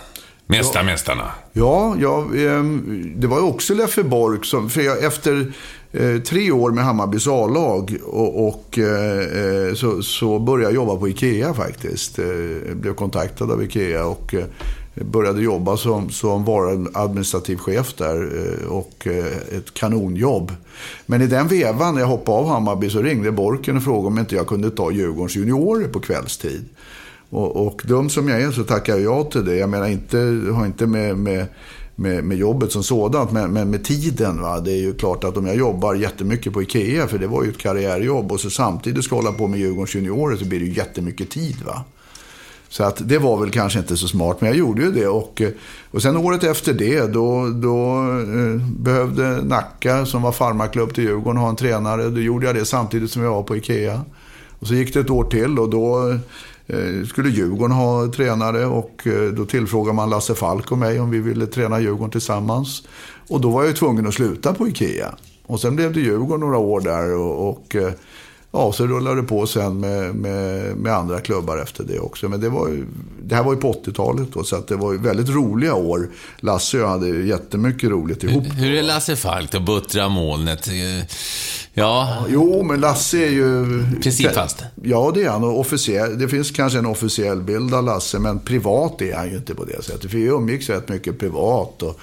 Mästarmästarna? Ja, ja, ehm, det var ju också Leffe Bork som, för jag, efter eh, tre år med Hammarbys A-lag och, och eh, eh, så, så började jag jobba på Ikea faktiskt. Jag blev kontaktad av Ikea och började jobba som, som varuadministrativ chef där eh, och eh, ett kanonjobb. Men i den vevan när jag hoppade av Hammarby så ringde Borken och frågade om inte jag kunde ta Djurgårdens juniorer på kvällstid. Och, och dum som jag är så tackar jag ja till det. Jag menar inte, har inte med, med med, med jobbet som sådant. Men, men med tiden, va? det är ju klart att om jag jobbar jättemycket på Ikea, för det var ju ett karriärjobb, och så samtidigt ska hålla på med Djurgårdens juniorer så blir det ju jättemycket tid. va. Så att det var väl kanske inte så smart, men jag gjorde ju det. Och, eh, och sen året efter det, då, då eh, behövde Nacka, som var farmaklubb till Djurgården, ha en tränare. Då gjorde jag det samtidigt som jag var på Ikea. Och så gick det ett år till och då eh, skulle Djurgården ha tränare och eh, då tillfrågade man Lasse Falk och mig om vi ville träna Djurgården tillsammans. Och då var jag ju tvungen att sluta på Ikea. Och sen blev det Djurgården några år där och, och eh, Ja, så rullade det på sen med, med, med, andra klubbar efter det också. Men det, var ju, det här var ju på 80-talet då, så att det var ju väldigt roliga år. Lasse och jag hade jättemycket roligt ihop. Hur, hur är Lasse Falk då? Buttra molnet? Ja. ja. Jo, men Lasse är ju... Principfast? Ja, det är han. Och officiell, det finns kanske en officiell bild av Lasse, men privat är han ju inte på det sättet. För vi umgicks rätt mycket privat. Och,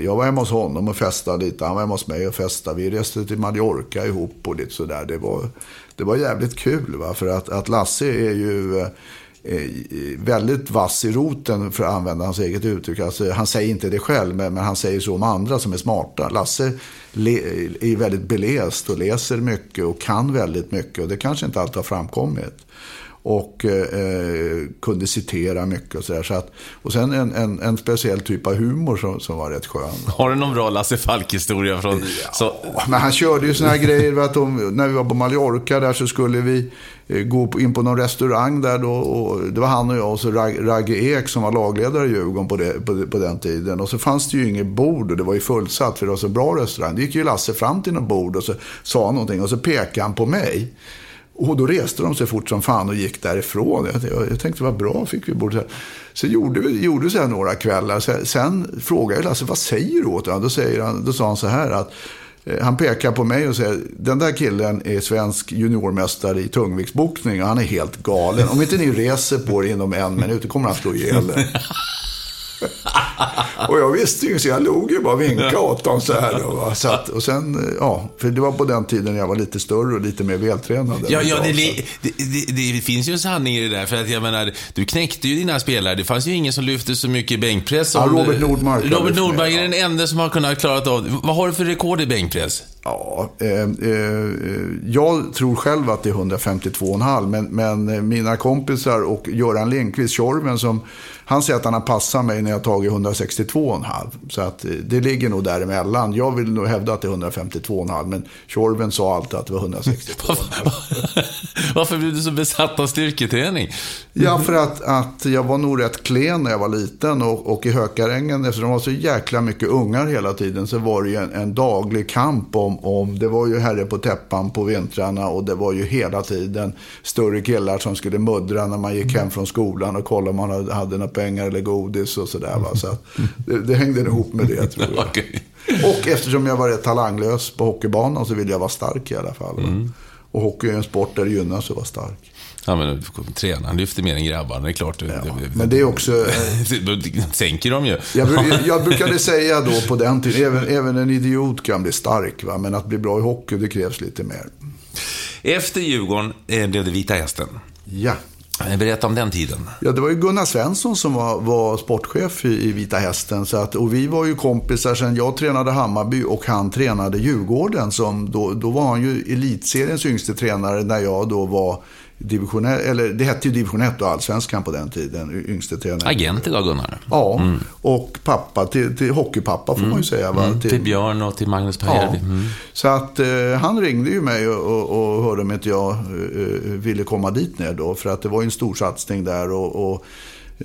jag var hemma hos honom och festade lite. Han var hemma hos mig och festade. Vi reste till Mallorca ihop och lite sådär. Det var, det var jävligt kul. Va? För att, att Lasse är ju eh, eh, väldigt vass i roten för att använda hans eget uttryck. Alltså, han säger inte det själv, men, men han säger så om andra som är smarta. Lasse le, är väldigt beläst och läser mycket och kan väldigt mycket. Och det kanske inte alltid har framkommit och eh, kunde citera mycket och sådär. Så att, och sen en, en, en, speciell typ av humor som, som var rätt skön. Har du någon bra Lasse Falk-historia? Från, ja, så... men han körde ju sådana här grejer. Att de, när vi var på Mallorca där så skulle vi eh, gå in på någon restaurang där då. Och det var han och jag och så Ragge Ek som var lagledare i Djurgården på, det, på, på, den tiden. Och så fanns det ju inget bord och det var ju fullsatt för det var så bra restaurang. Det gick ju Lasse fram till något bord och så sa han någonting och så pekade han på mig. Och då reste de sig fort som fan och gick därifrån. Jag, jag, jag tänkte, vad bra, fick vi bordet. Så gjorde vi gjorde så här några kvällar. Sen, sen frågade jag Lasse, vad säger du åt honom? Då, säger han, då sa han så här att eh, han pekar på mig och säger, den där killen är svensk juniormästare i tungviktsboxning och han är helt galen. Om inte ni reser på er inom en minut, då kommer han slå ihjäl er. och jag visste ju, så jag log ju bara och vinkade åt dem så här. Då, så att, och sen, ja, för det var på den tiden jag var lite större och lite mer vältränad. Ja, ja det, det, det, det, finns ju en sanning i det där. För att jag menar, du knäckte ju dina spelare. Det fanns ju ingen som lyfte så mycket bänkpress. Som, ja, Robert Nordmark. Robert Nordmark är den enda som har kunnat klara av Vad har du för rekord i bänkpress? Ja, eh, eh, jag tror själv att det är 152,5. Men, men mina kompisar och Göran Lindqvist, Tjorven, som han säger att han har passat mig när jag tagit 162,5. Så att eh, det ligger nog däremellan. Jag vill nog hävda att det är 152,5. Men Tjorven sa alltid att det var 162,5. Varför blev du så besatt av styrketräning? Ja, för att, att jag var nog rätt klen när jag var liten. Och, och i Hökarängen, eftersom det var så jäkla mycket ungar hela tiden, så var det ju en, en daglig kamp om, om... Det var ju herre på täppan på vintrarna och det var ju hela tiden större killar som skulle muddra när man gick hem från skolan och kolla om man hade, hade några pengar eller godis och sådär. Va? Så det, det hängde ihop med det tror jag. okay. Och eftersom jag var rätt talanglös på hockeybanan så ville jag vara stark i alla fall. Mm. Och hockey är en sport där det gynnas att vara stark. Ja, men tränaren lyfter mer än grabbarna, det är klart. Ja, men det är också... Då sänker de ju. Jag, jag brukade säga då på den tiden, även, även en idiot kan bli stark, va? men att bli bra i hockey, det krävs lite mer. Efter Djurgården eh, blev det Vita Hästen. Ja. Eh, berätta om den tiden. Ja, det var ju Gunnar Svensson som var, var sportchef i, i, Vita Hästen. Så att, och vi var ju kompisar sen jag tränade Hammarby och han tränade Djurgården. Som då, då var han ju elitseriens yngste tränare när jag då var division 1, eller det hette ju division 1 och allsvenskan på den tiden, yngste tränare. Agent idag Gunnar. Ja, mm. och pappa till, till hockeypappa får mm. man ju säga. Va? Mm. Till, till, Björn och till Magnus Pajärvi. Ja. Mm. Så att eh, han ringde ju mig och, och, och hörde om inte jag eh, ville komma dit ner då. För att det var ju en stor satsning där och, och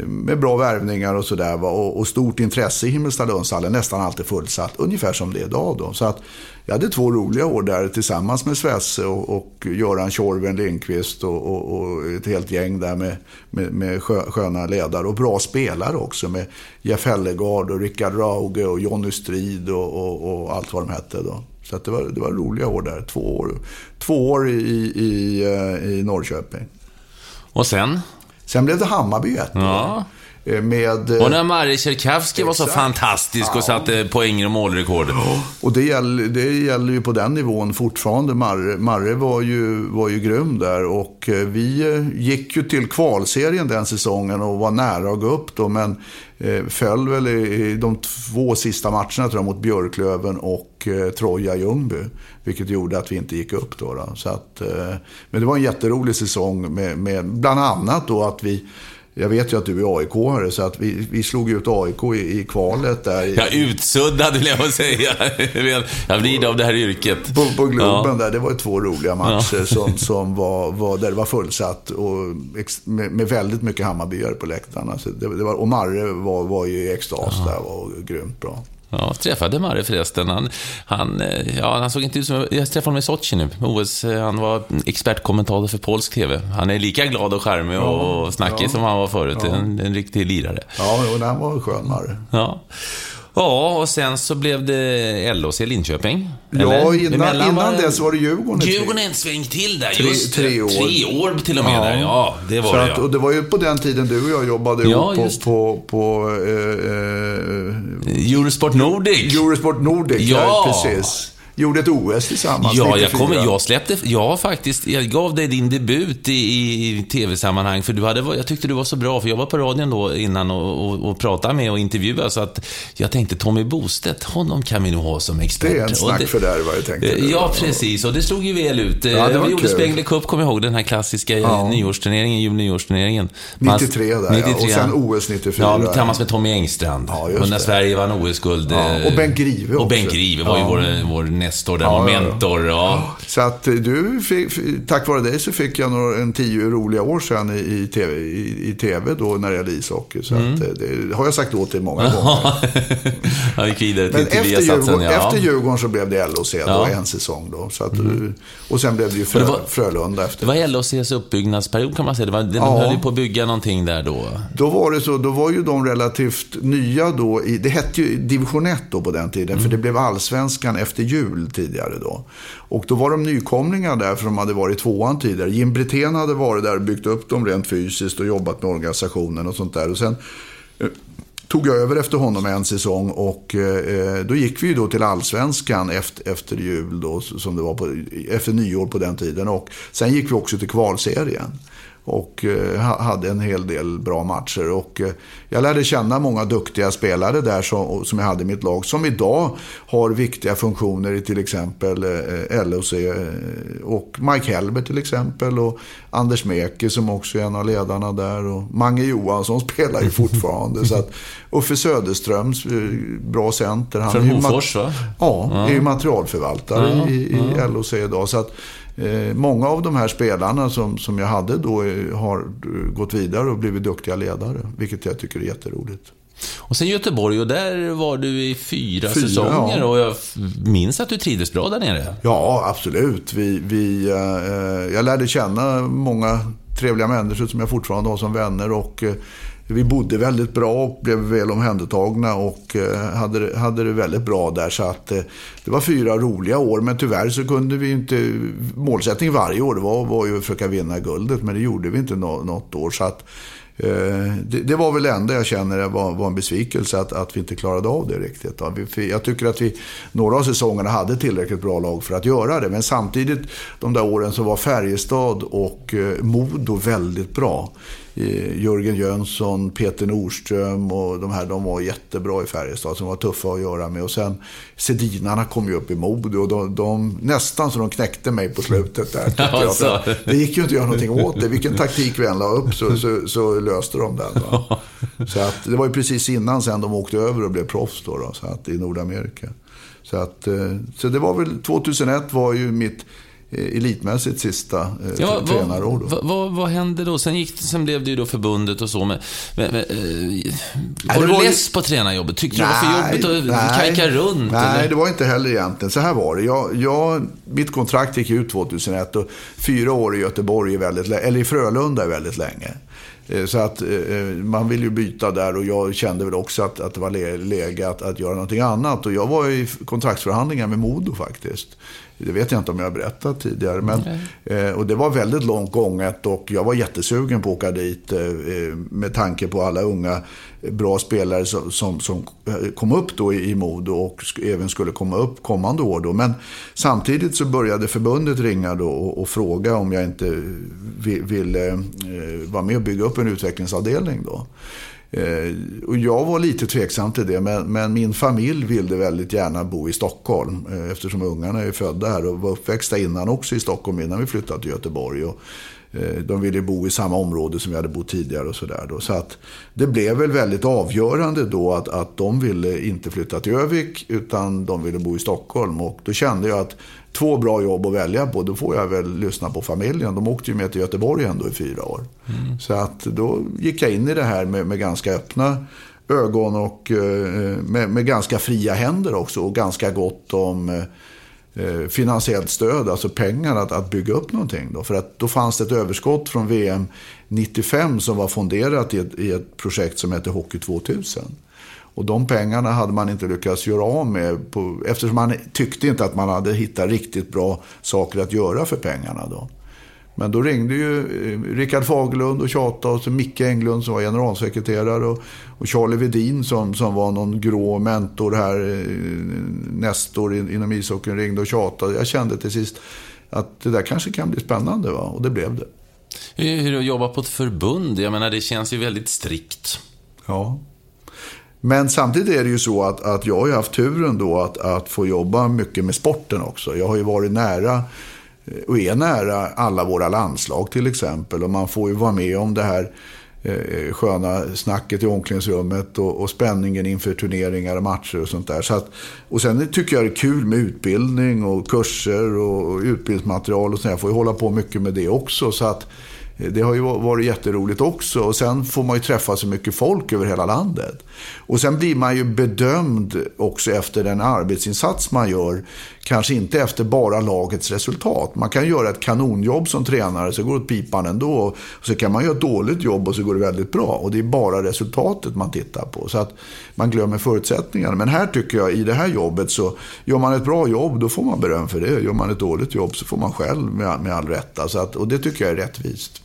med bra värvningar och sådär. Och, och stort intresse i Himmelstalundshallen, nästan alltid fullsatt. Ungefär som det är idag då. Så att jag hade två roliga år där tillsammans med Svesse och, och Göran Tjorven Lindqvist och, och, och, ett helt gäng där med, med, med sköna ledare och bra spelare också med Jeff Hellegard och Rickard Rauge och Jonny Strid och, och, allt vad de hette då. Så det, var, det var roliga år där, två år, två år i, i, eh, i Norrköping. Och sen? Sen blev det Hammarby ett ja. Eh, Med, eh, Och när Marre Tjerkavsky var så fantastisk och satte poänger och målrekord. Och det gäller, det gäller ju på den nivån fortfarande. Marre, Marre var, ju, var ju grym där. Och eh, vi gick ju till kvalserien den säsongen och var nära att gå upp då. Men föll väl i, de två sista matcherna tror jag, mot Björklöven och Troja Ljungby. Vilket gjorde att vi inte gick upp då. då. Så att, men det var en jätterolig säsong med, med bland annat då att vi jag vet ju att du är AIK-are, så att vi, vi slog ut AIK i, i kvalet där. i- Jag utsuddad vill jag säga. Jag blir av det här yrket. På, på Globen Ja. där, det var ju två roliga matcher som, som var, var, där det var fullsatt och med, med väldigt mycket Hammarbyare på läktarna. Så det, det var, och Marre var, var ju i extas där, var grymt bra. Ja, träffade Marre förresten. Han, han, eh, ja, han såg inte ut som... Jag träffade honom i Sochi nu, OS. eh, Han var expertkommentator för polsk TV. Han är lika glad och charmig och snackig ja. som han var förut. Ja. En, en riktig lirare. Ja, och den var skön Marre. Ja. Ja, och sen så blev det LHC Linköping. Ja, eller? innan, Emellan innan dess var det Djurgården. Djurgården en sväng till där. Tre- Just tre år. Tre år till och med där. Ja, det var så det att, ja. Och det var ju på den tiden du och jag jobbade Ja, ihop på, på, på eh, eh, Eurosport Nordic. Eurosport Nordic. Ja. precis. Gjorde ett OS tillsammans. Ja, jag, 94. kommer, jag släppte, jag faktiskt, jag gav dig din debut i, i tv-sammanhang, för du hade, jag tyckte du var så bra, för jag var på radion då innan och, och, och pratade med och intervjuade, så att jag tänkte Tommy Bostedt, honom kan vi nog ha som expert. Det är en Och snackfördärvare, tänkte du. Ja, precis, och det slog ju väl ut. Ja, det var vi gjorde kul. Spengler Cup, kommer jag ihåg, den här klassiska ja. nyårsturneringen, julnyårsturneringen. 93 där, ja. Och sen OS 94. Ja, tillsammans med Tommy Engstrand. Ja, just och när det. Sverige vann OS-guld. Ja, och eh, Bengt Grive Och också. Bengt Grive var ju Ja. vår, vår nestor där, Ja, vår ja, ja. mentor. Ja. Så att eh, du, fick, tack vare dig så fick jag några, en tio roliga år sedan i, i, TV, i, i TV då när det gällde ishockey. Så Mm. att, eh, det har jag sagt åt dig många gånger. Han gick vidare till, till efter Djurgården, ja. efter Djurgården så blev det LHC då, en säsong då. Så att, eh, Och sen blev det ju Frö, det var- Frölunda Det efter. var LHCs uppbyggnadsperiod kan man säga. Det var, de Ja. höll ju på att bygga någonting där då. Då var det så, då var ju de relativt nya då. I, det hette ju division 1 då på den tiden. Mm. För det blev allsvenskan efter jul tidigare då. Och då var de nykomlingar där för de hade varit i tvåan tidigare. Jim Brithén hade varit där och byggt upp dem rent fysiskt och jobbat med organisationen och sånt där. Och sen eh, tog jag över efter honom en säsong och eh, eh, då gick vi ju då till allsvenskan efter, efter jul då, som det var på, efter nyår på den tiden. Och sen gick vi också till kvalserien. Och eh, ha- hade en hel del bra matcher. Och eh, jag lärde känna många duktiga spelare där som, som jag hade i mitt lag. Som idag har viktiga funktioner i till exempel eh, LOC. Och Mike Hellberg till exempel. Och Anders Meke som också är en av ledarna där. Och Mange Johansson spelar ju fortfarande. så att, Uffe Söderströms, eh, bra center. Han Från Hofors, va? Ja, är ju materialförvaltare Ja, i, i LOC idag. Så att, många av de här spelarna som, som jag hade då eh, har eh, gått vidare och blivit duktiga ledare. Vilket jag tycker är jätteroligt. Och sen Göteborg, och där var du i fyra, Fyra, säsonger. ja. Och jag minns att du trivdes bra där nere. Ja, absolut. Vi, vi, eh, jag lärde känna många trevliga människor som jag fortfarande har som vänner. Och, eh, vi bodde väldigt bra och blev väl omhändertagna och eh, hade, det- hade det väldigt bra där. Så att, eh, det var fyra roliga år, men tyvärr så kunde vi inte... Målsättningen varje år var, var ju att försöka vinna guldet, men det gjorde vi inte något år. Så att, eh, det, det var väl det enda jag känner var, var en besvikelse att, att vi inte klarade av det riktigt. Vi, jag tycker att vi några av säsongerna hade tillräckligt bra lag för att göra det. Men samtidigt, de där åren så var Färjestad och Modo väldigt bra. Eh, Jörgen Jönsson, Peter Nordström och de här, de var jättebra i Färjestad. Som var tuffa att göra med. Och sen Sedinarna kom ju upp i Modo och de, de, nästan så de knäckte mig på slutet där. Alltså. Det gick ju inte att göra någonting åt det. Vilken taktik vi än la upp så, så, så löste de den. Va? Så att, det var ju precis innan sen de åkte över och blev proffs då, då, så att, i Nordamerika. Så, att, eh, så det var väl, 2001 var ju mitt elitmässigt sista eh, Ja, tränarår. Vad, vad, vad hände då? Sen, gick, sen blev det ju då förbundet och så. Men, men, men, eh, var du var ju- less på tränarjobbet? Tyckte du det var för jobbigt att kajka runt? Nej, eller? det var inte heller egentligen. Så här var det. Jag, jag, mitt kontrakt gick ut 2001 och fyra år i Göteborg, är väldigt, eller i Frölunda är väldigt länge. Eh, Så att eh, man vill ju byta där och jag kände väl också att, att det var lä- läge att, att göra någonting annat. Och jag var i kontraktsförhandlingar med Modo faktiskt. Det vet jag inte om jag har berättat tidigare. Men, eh, och det var väldigt långt gånget och jag var jättesugen på att åka dit eh, med tanke på alla unga bra spelare som, som, som kom upp då i, Modo och även skulle komma upp kommande år. Då. Men samtidigt så började förbundet ringa då och, och fråga om jag inte ville eh, vara med och bygga upp en utvecklingsavdelning. Då. Eh, och jag var lite tveksam till det, men, men, min familj ville väldigt gärna bo i Stockholm. Eh, eftersom ungarna är födda här och var uppväxta innan också i Stockholm innan vi flyttade till Göteborg. Och, eh, de ville bo i samma område som vi hade bott tidigare och sådär. Så att det blev väl väldigt avgörande då att, att de ville inte flytta till Övik utan de ville bo i Stockholm. Och då kände jag att två bra jobb att välja på, då får jag väl lyssna på familjen. De åkte ju med till Göteborg ändå i fyra år. Mm. Så att då gick jag in i det här med, med ganska öppna ögon och eh, med, med, ganska fria händer också. Och ganska gott om eh, finansiellt stöd, alltså pengar att, att bygga upp någonting. Då. För att då fanns det ett överskott från VM 95 som var fonderat i ett, i ett projekt som heter Hockey 2000. Och de pengarna hade man inte lyckats göra av med på, eftersom man tyckte inte att man hade hittat riktigt bra saker att göra för pengarna. Då. Men då ringde ju eh, Rickard Fagerlund och tjatade och så Micke Englund som var generalsekreterare och, och Charlie Vedin som, som var någon grå mentor här, eh, nästor inom ishockeyn ringde och tjatade. Jag kände till sist att det där kanske kan bli spännande va? och det blev det. Hur, hur att jobba på ett förbund, jag menar det känns ju väldigt strikt. Ja. Men samtidigt är det ju så att, att jag har haft turen då att, att få jobba mycket med sporten också. Jag har ju varit nära eh, och är nära alla våra landslag till exempel. Och man får ju vara med om det här eh, sköna snacket i omklädningsrummet och, och, spänningen inför turneringar och matcher och sånt där. Så att, och sen tycker jag det är kul med utbildning och kurser och, och utbildningsmaterial och sånt. Jag får ju hålla på mycket med det också. Så att det har ju varit jätteroligt också. Och sen får man ju träffa så mycket folk över hela landet. Och sen blir man ju bedömd också efter den arbetsinsats man gör. Kanske inte efter bara lagets resultat. Man kan göra ett kanonjobb som tränare så går det åt pipan ändå. Och så kan man göra ett dåligt jobb och så går det väldigt bra. Och det är bara resultatet man tittar på. Så att man glömmer förutsättningarna. Men här tycker jag i det här jobbet så gör man ett bra jobb då får man beröm för det. Gör man ett dåligt jobb så får man själv med, med all rätta. Så att, och det tycker jag är rättvist.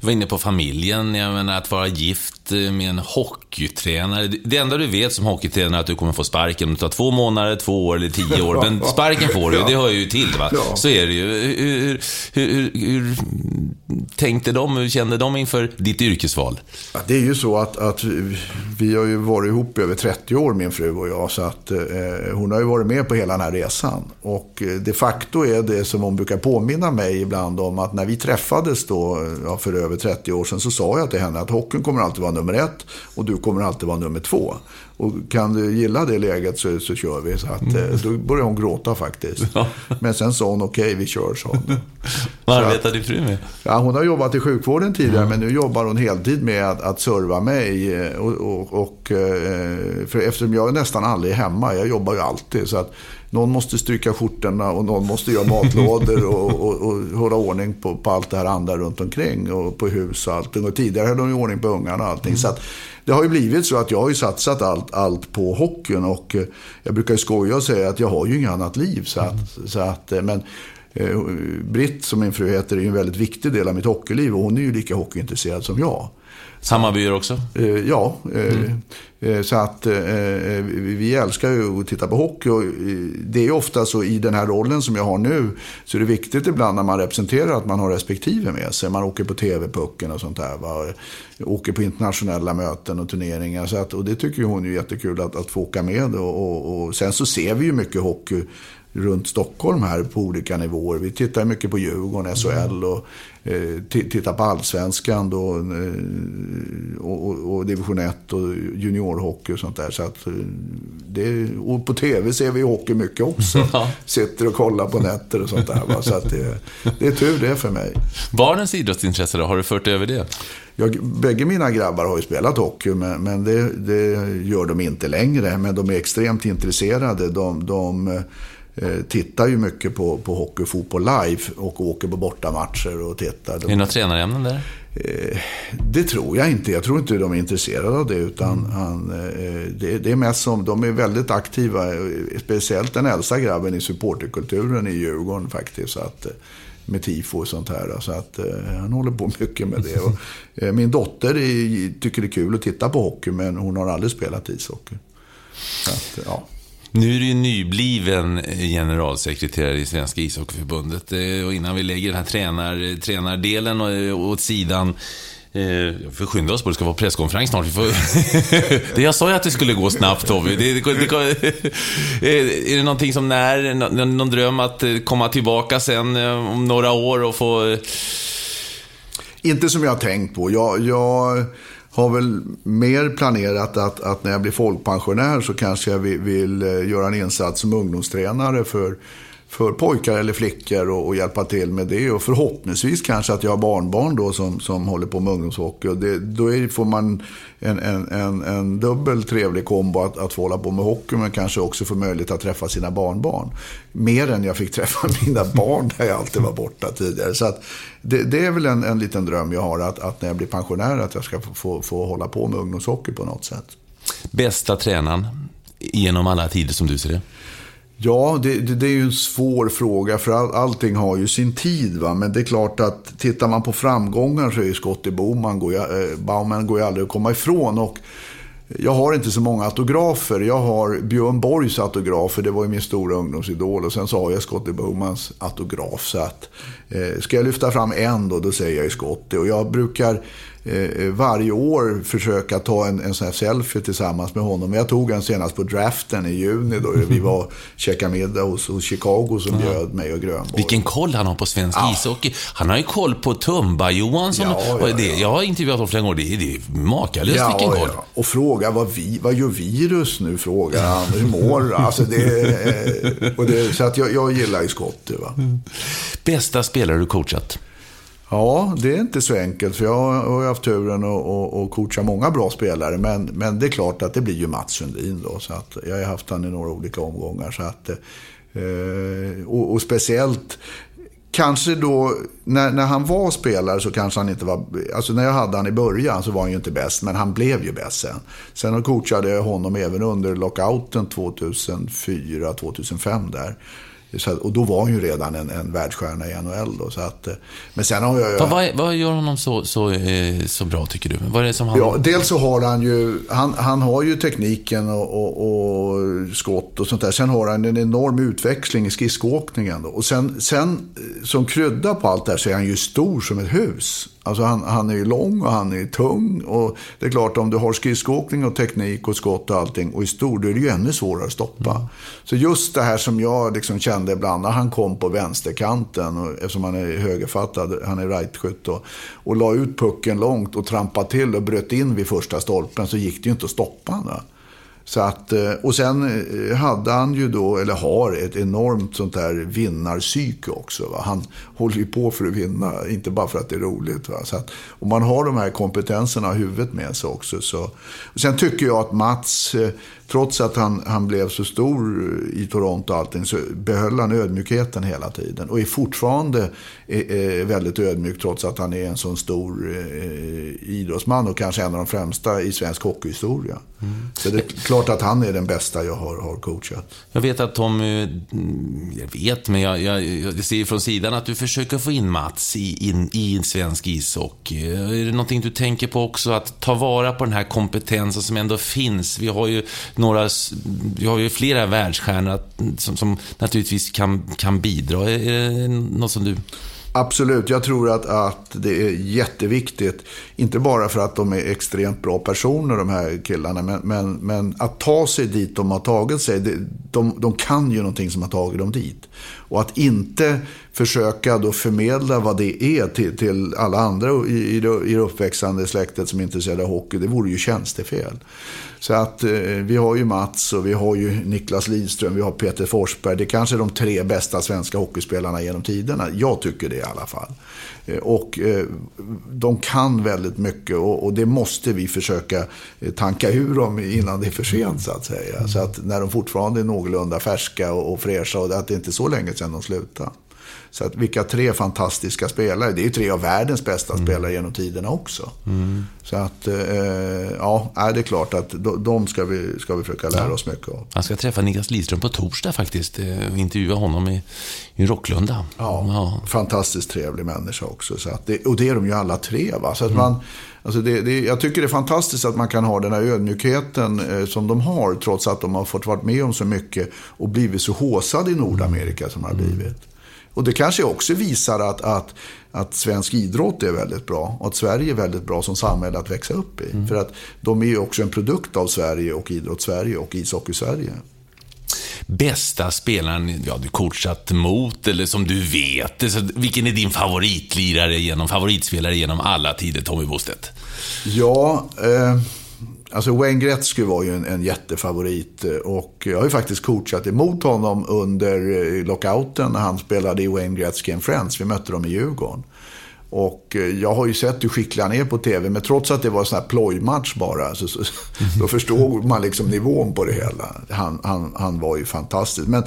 Du var inne på familjen, jag menar att vara gift med en hockeytränare. Det enda du vet som hockeytränare är att du kommer få sparken om det tar två månader, två år eller tio år. Men sparken får du ju, det hör ju till va. Så är det ju. Hur, hur, hur, tänkte de, hur kände de inför ditt yrkesval? Det är ju så att, att vi har ju varit ihop över 30 år min fru och jag. Så att eh, hon har ju varit med på hela den här resan. Och eh, de facto är det som hon brukar påminna mig ibland om att när vi träffades då ja, för över 30 år sedan så sa jag till henne att hockeyn kommer alltid vara nummer ett och du kommer alltid vara nummer två. Och kan du gilla det läget så, så kör vi. Så att, mm. Då började hon gråta faktiskt. Ja. Men sen sa hon okej, okay, vi kör, sa hon. Vad arbetar din fru med? Ja, hon har jobbat i sjukvården tidigare, mm. men nu jobbar hon heltid med att, att serva mig. Eh, och, och, och, eh, för eftersom jag är nästan aldrig hemma, jag jobbar ju alltid. Så att någon måste stryka skjortorna och någon måste göra matlådor och, och, och hålla ordning på, på, allt det här andra runt omkring och på hus och allting. Och tidigare hade de ju ordning på ungarna och allting. Mm. Så att, det har ju blivit så att jag har ju satsat allt, allt på hockeyn och eh, jag brukar ju skoja och säga att jag har ju inget annat liv. Så att, mm. så att, eh, men eh, Britt, som min fru heter, är ju en väldigt viktig del av mitt hockeyliv och hon är ju lika hockeyintresserad som jag. Hammarbyer också? Eh, ja, eh, mm. Eh, så att vi älskar ju att titta på hockey. Och det är ofta så i den här rollen som jag har nu så är det viktigt ibland när man representerar att man har respektive med sig. Man åker på TV-pucken och sånt där. Va? Åker på internationella möten och turneringar. Så att, och det tycker hon är jättekul att, att få åka med. Och, och, och sen så ser vi ju mycket hockey runt Stockholm här på olika nivåer. Vi tittar mycket på Djurgården, SHL och eh, tittar på Allsvenskan då, eh, och, och, och, division 1 och juniorhockey och sånt där. Så att, eh, det, och på tv ser vi hockey mycket också. Ja. Sitter och kollar på nätter och sånt där. Va? Så att det, det är tur det för mig. Barnens idrottsintresse då, har du fört över det? Jag, bägge mina grabbar har ju spelat hockey, men, men det, det, gör de inte längre. Men de är extremt intresserade. De, de tittar ju mycket på, på hockey och fotboll live och åker på bortamatcher och tittar. Är det några tränarämnen där? Eh, det tror jag inte. Jag tror inte de är intresserade av det. Utan mm. han, eh, det, det, är mest som, de är väldigt aktiva. Eh, speciellt den äldsta grabben i supporterkulturen i Djurgården faktiskt. Så att, med tifo och sånt här. Så att, han håller på mycket med det. Och, min dotter är, tycker det är kul att titta på hockey men hon har aldrig spelat ishockey. Så att, ja. Nu är du ju nybliven eh, generalsekreterare i Svenska ishockeyförbundet. Eh, och innan vi lägger den här tränar, tränardelen eh, åt sidan vi får skynda oss på, det ska vara presskonferens snart. Vi får... det jag sa ju att det skulle gå snabbt Tobbe. Det, det, det, är det någonting som när, någon, någon dröm att komma tillbaka sen om några år och få... Inte som jag har tänkt på. Jag, jag har väl mer planerat att, att när jag blir folkpensionär så kanske jag vill, vill göra en insats som ungdomstränare för för pojkar eller flickor och, och, hjälpa till med det. Och förhoppningsvis kanske att jag har barnbarn då som, som håller på med ungdomshockey. Och det, då är, får man en, en, en, en dubbel trevlig kombo att, att få hålla på med hockey men kanske också få möjlighet att träffa sina barnbarn. Mer än jag fick träffa mina barn när jag alltid var borta tidigare. Så att det, det är väl en, en liten dröm jag har att, att när jag blir pensionär att jag ska få, få, få hålla på med ungdomshockey på något sätt. Bästa tränaren genom alla tider som du ser det? Ja, det, det, det, är ju en svår fråga för all, allting har ju sin tid. Va? Men det är klart att tittar man på framgångar så är ju Scottie Bowman går, eh, Bauman går ju aldrig att komma ifrån. Och jag har inte så många autografer. Jag har Björn Borgs autografer, det var ju min stora ungdomsidol. Och sen så har jag Scottie Bowmans autograf. Så att, eh, ska jag lyfta fram en då, då säger jag ju Scottie. Och jag brukar varje år försöka ta en, en sån här selfie tillsammans med honom. Jag tog en senast på draften i juni då vi var och käkade middag hos, hos Chicago som ja. bjöd mig och Grönborg. Vilken koll han har på svensk ja. ishockey. Han har ju koll på Tumba-Johansson. Ja, ja, ja. Det, jag har intervjuat honom flera gånger. Det det är makalöst ja, vilken koll. Och fråga vad, vi, vad gör virus nu, frågar han. Hur mår alltså det, och det, Så att jag, jag gillar ju Scottie. Va? Mm. Bästa spelare du coachat? Ja, det är inte så enkelt. För jag har haft turen att coacha många bra spelare. Men, men det är klart att det blir ju Mats Sundin då. Så att jag har haft han i några olika omgångar. Så att, eh, och, och, speciellt, kanske då, när, när han var spelare så kanske han inte var... Alltså när jag hade han i början så var han ju inte bäst. Men han blev ju bäst sen. Sen coachade jag honom även under lockouten 2004-2005 där. Så, och då var han ju redan en, en världsstjärna i NHL. Då, så att, eh, men sen har jag... Vad, vad gör honom så, så, eh, så bra, tycker du? Vad är det som han... Ja, dels så har han ju, han, han har ju tekniken och, och, och skott och sånt där. Sen har han en enorm utväxling i skridskoåkningen. Och sen, sen eh, som krydda på allt det här så är han ju stor som ett hus. Alltså han, han är ju lång och han är tung. Och det är klart, om du har skridskoåkning och teknik och skott och allting och är stor, då är det ju ännu svårare att stoppa. Mm. Så just det här som jag liksom kände ibland när han kom på vänsterkanten, och, eftersom han är högerfattad, han är rightskytt, och, och la ut pucken långt och trampade till och bröt in vid första stolpen, så gick det ju inte att stoppa honom. Så att, eh, och sen eh, hade han ju då, eller har, ett enormt sånt där vinnarpsyke också. Va? Han håller ju på för att vinna, inte bara för att det är roligt. Va? Så att, om man har de här kompetenserna i huvudet med sig också. Så. Och sen tycker jag att Mats, eh, trots att han, han blev så stor i Toronto och allting, så behöll han ödmjukheten hela tiden. Och är fortfarande eh, eh väldigt ödmjuk trots att han är en sån stor eh, idrottsman och kanske en av de främsta i svensk hockeyhistoria. Mm. Så det är klart att han är den bästa jag har, har coachat. Jag vet att Tommy, mm, jag vet, men jag, jag, jag ser från sidan att du försöker få in Mats i, in, i svensk ishockey. Är det någonting du tänker på också? Att ta vara på den här kompetensen som ändå finns. Vi har ju några, vi har ju flera världsstjärnor som, som naturligtvis kan, kan bidra. Är det något som du... Absolut, jag tror att, att det är jätteviktigt. Inte bara för att de är extremt bra personer, de här killarna. Men, men, men att ta sig dit de har tagit sig. De, de kan ju någonting som har tagit dem dit. Och att inte försöka då förmedla vad det är till, till alla andra i, i, i det uppväxande släktet som är intresserade av hockey. Det vore ju tjänstefel. Så att eh, vi har ju Mats och vi har ju Niklas Lidström, vi har Peter Forsberg. Det är kanske är de tre bästa svenska hockeyspelarna genom tiderna. Jag tycker det i alla fall. Eh, och eh, de kan väldigt mycket och, och, det måste vi försöka eh, tanka ur dem innan det är för sent så att säga. Så att när de fortfarande är någorlunda färska och, och fräscha och att det inte är så länge sedan de slutade. Så att vilka tre fantastiska spelare. Det är ju tre av världens bästa mm. spelare genom tiderna också. Mm. Så att, eh, ja, det är klart att de ska vi, ska vi försöka lära oss mycket av. Jag ska träffa Niklas Lidström på torsdag faktiskt eh, och intervjua honom i, i Rocklunda. Ja, ja, fantastiskt trevlig människa också. Så att det, och det är de ju alla tre. Va? Så att mm. man, alltså det, det, jag tycker det är fantastiskt att man kan ha den här ödmjukheten eh, som de har trots att de har fått vara med om så mycket och blivit så håsade i Nordamerika som de har mm. blivit. Och det kanske också visar att, att, att svensk idrott är väldigt bra och att Sverige är väldigt bra som samhälle att växa upp i. Mm. För att de är ju också en produkt av Sverige och idrotts-Sverige och ishockey-Sverige. Bästa spelaren ja, du coachat mot eller som du vet, alltså, vilken är din favoritlirare genom, favoritspelare genom alla tider, Tommy Bostedt? Ja, eh... Alltså Wayne Gretzky var ju en, en jättefavorit eh, och jag har ju faktiskt coachat emot honom under eh, lockouten när han spelade i Wayne Gretzky and Friends. Vi mötte dem i Djurgården. Och eh, jag har ju sett hur skicklig han är på tv, men trots att det var en sån här plojmatch bara, så, så, då förstod man liksom nivån på det hela. Han, han, han var ju fantastisk. Men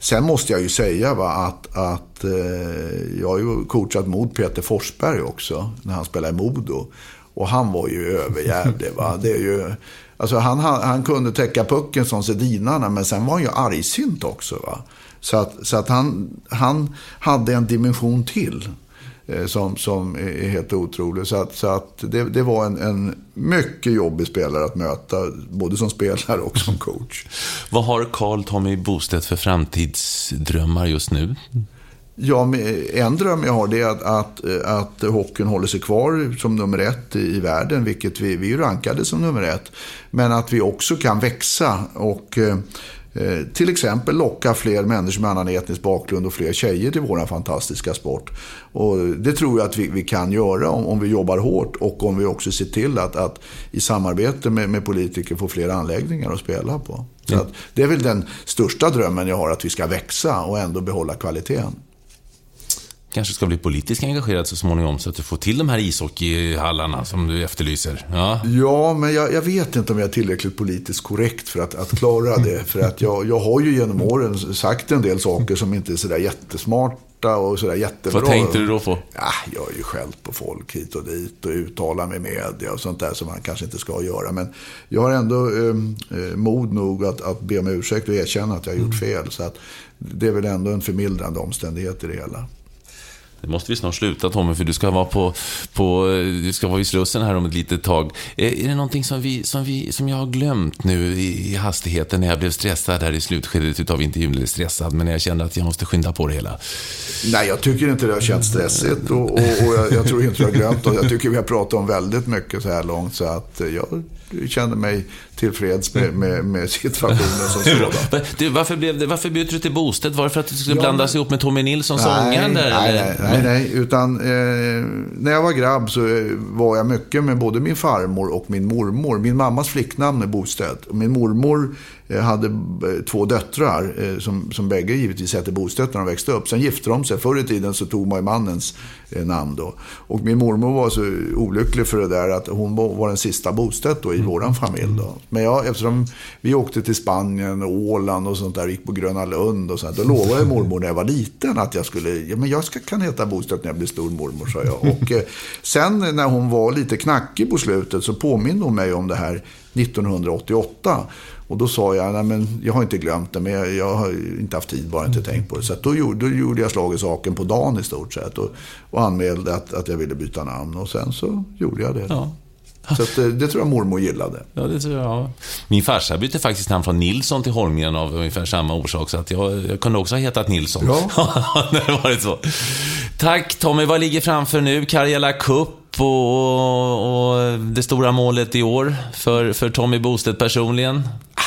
sen måste jag ju säga va, att, att jag har ju coachat mot Peter Forsberg också, när han spelade i Modo. Och han var ju överjävlig. Va? Det är ju, alltså han, han, han kunde täcka pucken som sedinarna, men sen var han ju argsint också. Va? Så att, så att han, han hade en dimension till eh, som, som är helt otrolig. Så att, så att det, det var en, en mycket jobbig spelare att möta, både som spelare och som coach. Vad har Carl Tommy Bostedt för framtidsdrömmar just nu? Ja, en dröm jag har det är att, att, att hockeyn håller sig kvar som nummer ett i världen, vilket vi, vi rankade som nummer ett. Men att vi också kan växa och eh, till exempel locka fler människor med annan etnisk bakgrund och fler tjejer till vår fantastiska sport. Och det tror jag att vi, vi kan göra om, om, vi jobbar hårt och om vi också ser till att, att i samarbete med, med politiker få fler anläggningar att spela på. Så mm. det är väl den största drömmen jag har, att vi ska växa och ändå behålla kvaliteten kanske ska bli politiskt engagerad så småningom så att du får till de här ishockeyhallarna som du efterlyser. Ja, ja men jag, jag vet inte om jag är tillräckligt politiskt korrekt för att, att klara det. För att jag, jag har ju genom åren sagt en del saker som inte är sådär jättesmarta och sådär jättebra. Vad tänkte du då på? Ja, jag har ju skällt på folk hit och dit och uttalat mig i media och sånt där som man kanske inte ska göra. Men jag har ändå ehm, eh, mod nog att, att be om ursäkt och erkänna att jag har gjort mm. fel. Så att det är väl ändå en förmildrande omständighet i det hela. Det måste vi snart sluta Tommy, för du ska vara på, på du ska vara i Slussen här om ett litet tag. Är, är det någonting som, vi, som, vi, som jag har glömt nu i, i hastigheten när jag blev stressad här i slutskedet av intervjun? Eller stressad, men jag kände att jag måste skynda på det hela. Nej, jag tycker inte det har känts stressigt och, och, och jag, jag, tror inte jag har glömt det. Jag tycker vi har pratat om väldigt mycket så här långt, så att jag känner mig tillfreds med, med, med situationen som sådan. Du, varför, blev det, varför bytte du till Bostedt? Var det för att du skulle ja, blandas ihop med Tommy Nilsson, sångaren? Nej, nej, nej, nej, utan eh, när jag var grabb så eh, var jag mycket med både min farmor och min mormor. Min mammas flicknamn är Bostedt. Och min mormor Eh, hade eh, två döttrar som, som bägge givetvis hette Bostedt när de växte upp. Sen gifte de sig. Förr i tiden så tog man ju mannens namn då. Och min mormor var så olycklig för det där att hon var den sista Bostedt då i mm. våran familj. Då. Men jag, eftersom vi åkte till Spanien och Åland och sånt där, gick på Gröna Lund och sånt. Då lovade mormor när jag var liten att jag skulle, ja men jag ska, kan heta Bostedt när jag blir stor mormor, sa jag. Och sen när hon var lite knackig på slutet så påminde hon mig om det här 1988. Och då sa jag, nej men jag har inte glömt det, men jag, jag har inte haft tid, bara inte tänkt på det. Så då, gjorde, då gjorde jag slag i saken på dagen i stort sett. Och, och anmälde att, att jag ville byta namn. Och sen så gjorde jag det. Ja. Så att, eh, det tror jag mormor gillade. Ja, det tror jag. Min farsa bytte faktiskt namn från Nilsson till Holmgren av ungefär samma orsak. Så att jag, jag kunde också ha hetat Nilsson. Ja. det varit så. Tack Tommy. Vad ligger framför nu? Karjala Cup och, och, det stora målet i år för, för Tommy Bostedt personligen?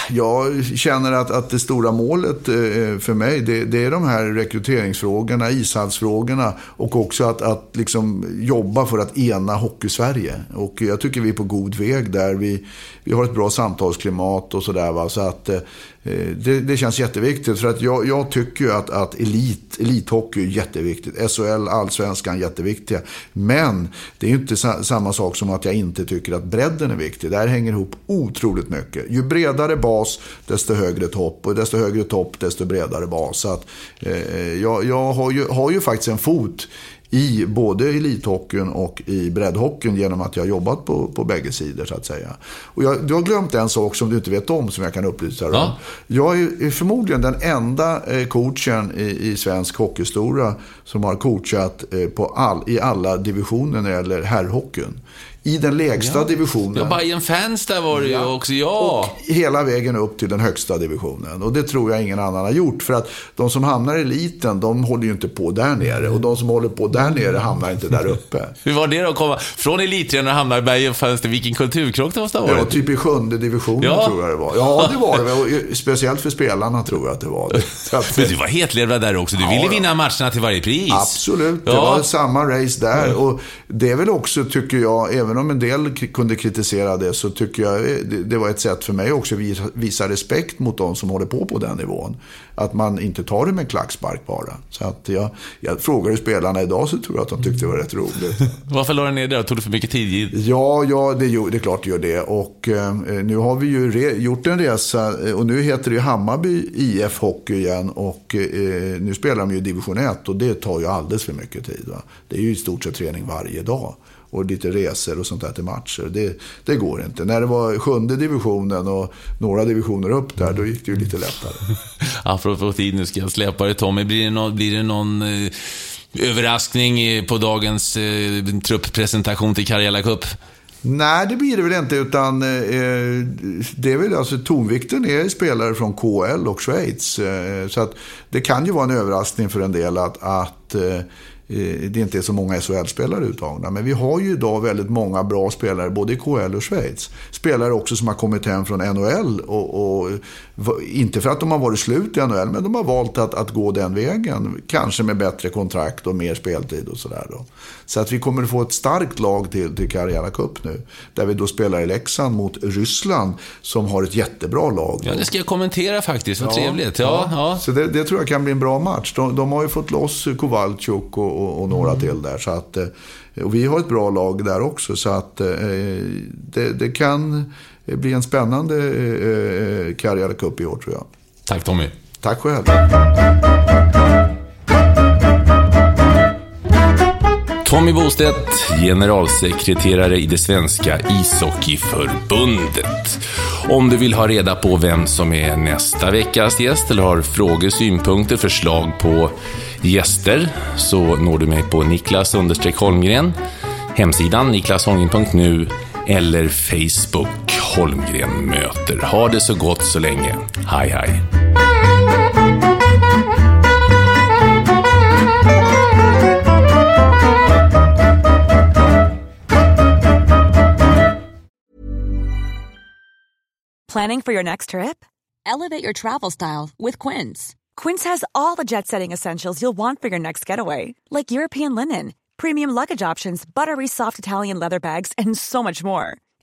Jag känner att, att det stora målet eh, för mig, det, det är de här rekryteringsfrågorna, ishallsfrågorna och också att, att liksom jobba för att ena Hockeysverige. Och jag tycker vi är på god väg där. Vi, vi har ett bra samtalsklimat och sådär. Så att eh, Eh, det, det, känns jätteviktigt. För att jag, jag tycker ju att, att elit, elithockey är jätteviktigt. SHL, allsvenskan är jätteviktiga. Men det är ju inte sa, samma sak som att jag inte tycker att bredden är viktig. Det här hänger ihop otroligt mycket. Ju bredare bas, desto högre topp. Och desto högre topp, desto bredare bas. Så att, eh, jag, jag har, ju, har ju faktiskt en fot i både elithockeyn och i breddhockeyn genom att jag har jobbat på, på bägge sidor så att säga. Och jag, du har glömt en sak som du inte vet om som jag kan upplysa dig om. Ja. Jag är förmodligen den enda eh, coachen i, i svensk hockeyhistoria som har coachat eh, på all, i alla divisioner när det gäller herrhockeyn i den lägsta ja. divisionen. Ja, Bayern Fans där var det ju också, ja. Och hela vägen upp till den högsta divisionen. Och det tror jag ingen annan har gjort. För att de som hamnar i eliten, de håller ju inte på där nere. Och de som håller på där nere hamnar inte där uppe. Hur var det då att komma från elittränare och hamna i Bayern Fans? Vilken kulturkrock det måste ha varit. Ja, typ i sjunde divisionen ja. tror jag det var. Ja, det var det. Speciellt för spelarna tror jag att det var. Att, Men du var hetlevrad där också. Du ville ja, vinna matcherna till varje pris. Absolut. Det var samma race där. Och det är väl också, tycker jag, även om en del kunde kritisera det så tycker jag det var ett sätt för mig också att visa respekt mot de som håller på på den nivån. Att man inte tar det med klackspark bara. Så att jag, jag frågade spelarna idag så tror jag att de tyckte det var rätt roligt. Varför la du ner det? Tog du för mycket tid? Ja, ja det, det är klart det gör det. Och eh, nu har vi ju re, gjort en resa och nu heter det Hammarby IF Hockey igen. Och eh, nu spelar de ju division 1 och det tar ju alldeles för mycket tid. Va? Det är ju i stort sett träning varje dag och lite resor och sånt där till matcher. Det, det går inte. När det var sjunde divisionen och några divisioner upp där, då gick det ju lite lättare. Apropå tid, nu ska jag släppa det Tommy. Blir det någon, blir det någon eh, överraskning på dagens eh, trupppresentation till Karjala Cup? Nej, det blir det väl inte. Utan eh, det är väl alltså tonvikten är spelare från KL och Schweiz. Eh, så att det kan ju vara en överraskning för en del att, att eh, Eh, Eh, det inte är så många SHL-spelare uttagna. Men vi har ju idag väldigt många bra spelare både i KL och Schweiz. Spelare också som har kommit hem från NHL. Och, och inte för att de har varit slut i NHL, men de har valt att, att gå den vägen. Kanske med bättre kontrakt och mer speltid och sådär. Så att vi kommer att få ett starkt lag till, till Karjala Cup nu. Där vi då spelar i Leksand mot Ryssland som har ett jättebra lag. Ja, det ska jag kommentera faktiskt. Vad ja, trevligt. Ja, ja. Så det, det, tror jag kan bli en bra match. De, de har ju fått loss Kowalczuk och och, och några mm. till där. Så att, eh, och vi har ett bra lag där också. Så att eh, det, det kan bli en spännande eh, Karriär Cup i år tror jag. Tack Tommy. Tack själv. Tommy Bostedt, generalsekreterare i det svenska ishockeyförbundet. Om du vill ha reda på vem som är nästa veckas gäst eller har frågor, synpunkter, förslag på gäster så når du mig på Niklas Holmgren, hemsidan niklasholmgren.nu eller Facebook Holmgren möter. Ha det så gott så länge. Hej hej! Planning for your next trip? Elevate your travel style with Quince. Quince has all the jet setting essentials you'll want for your next getaway, like European linen, premium luggage options, buttery soft Italian leather bags, and so much more.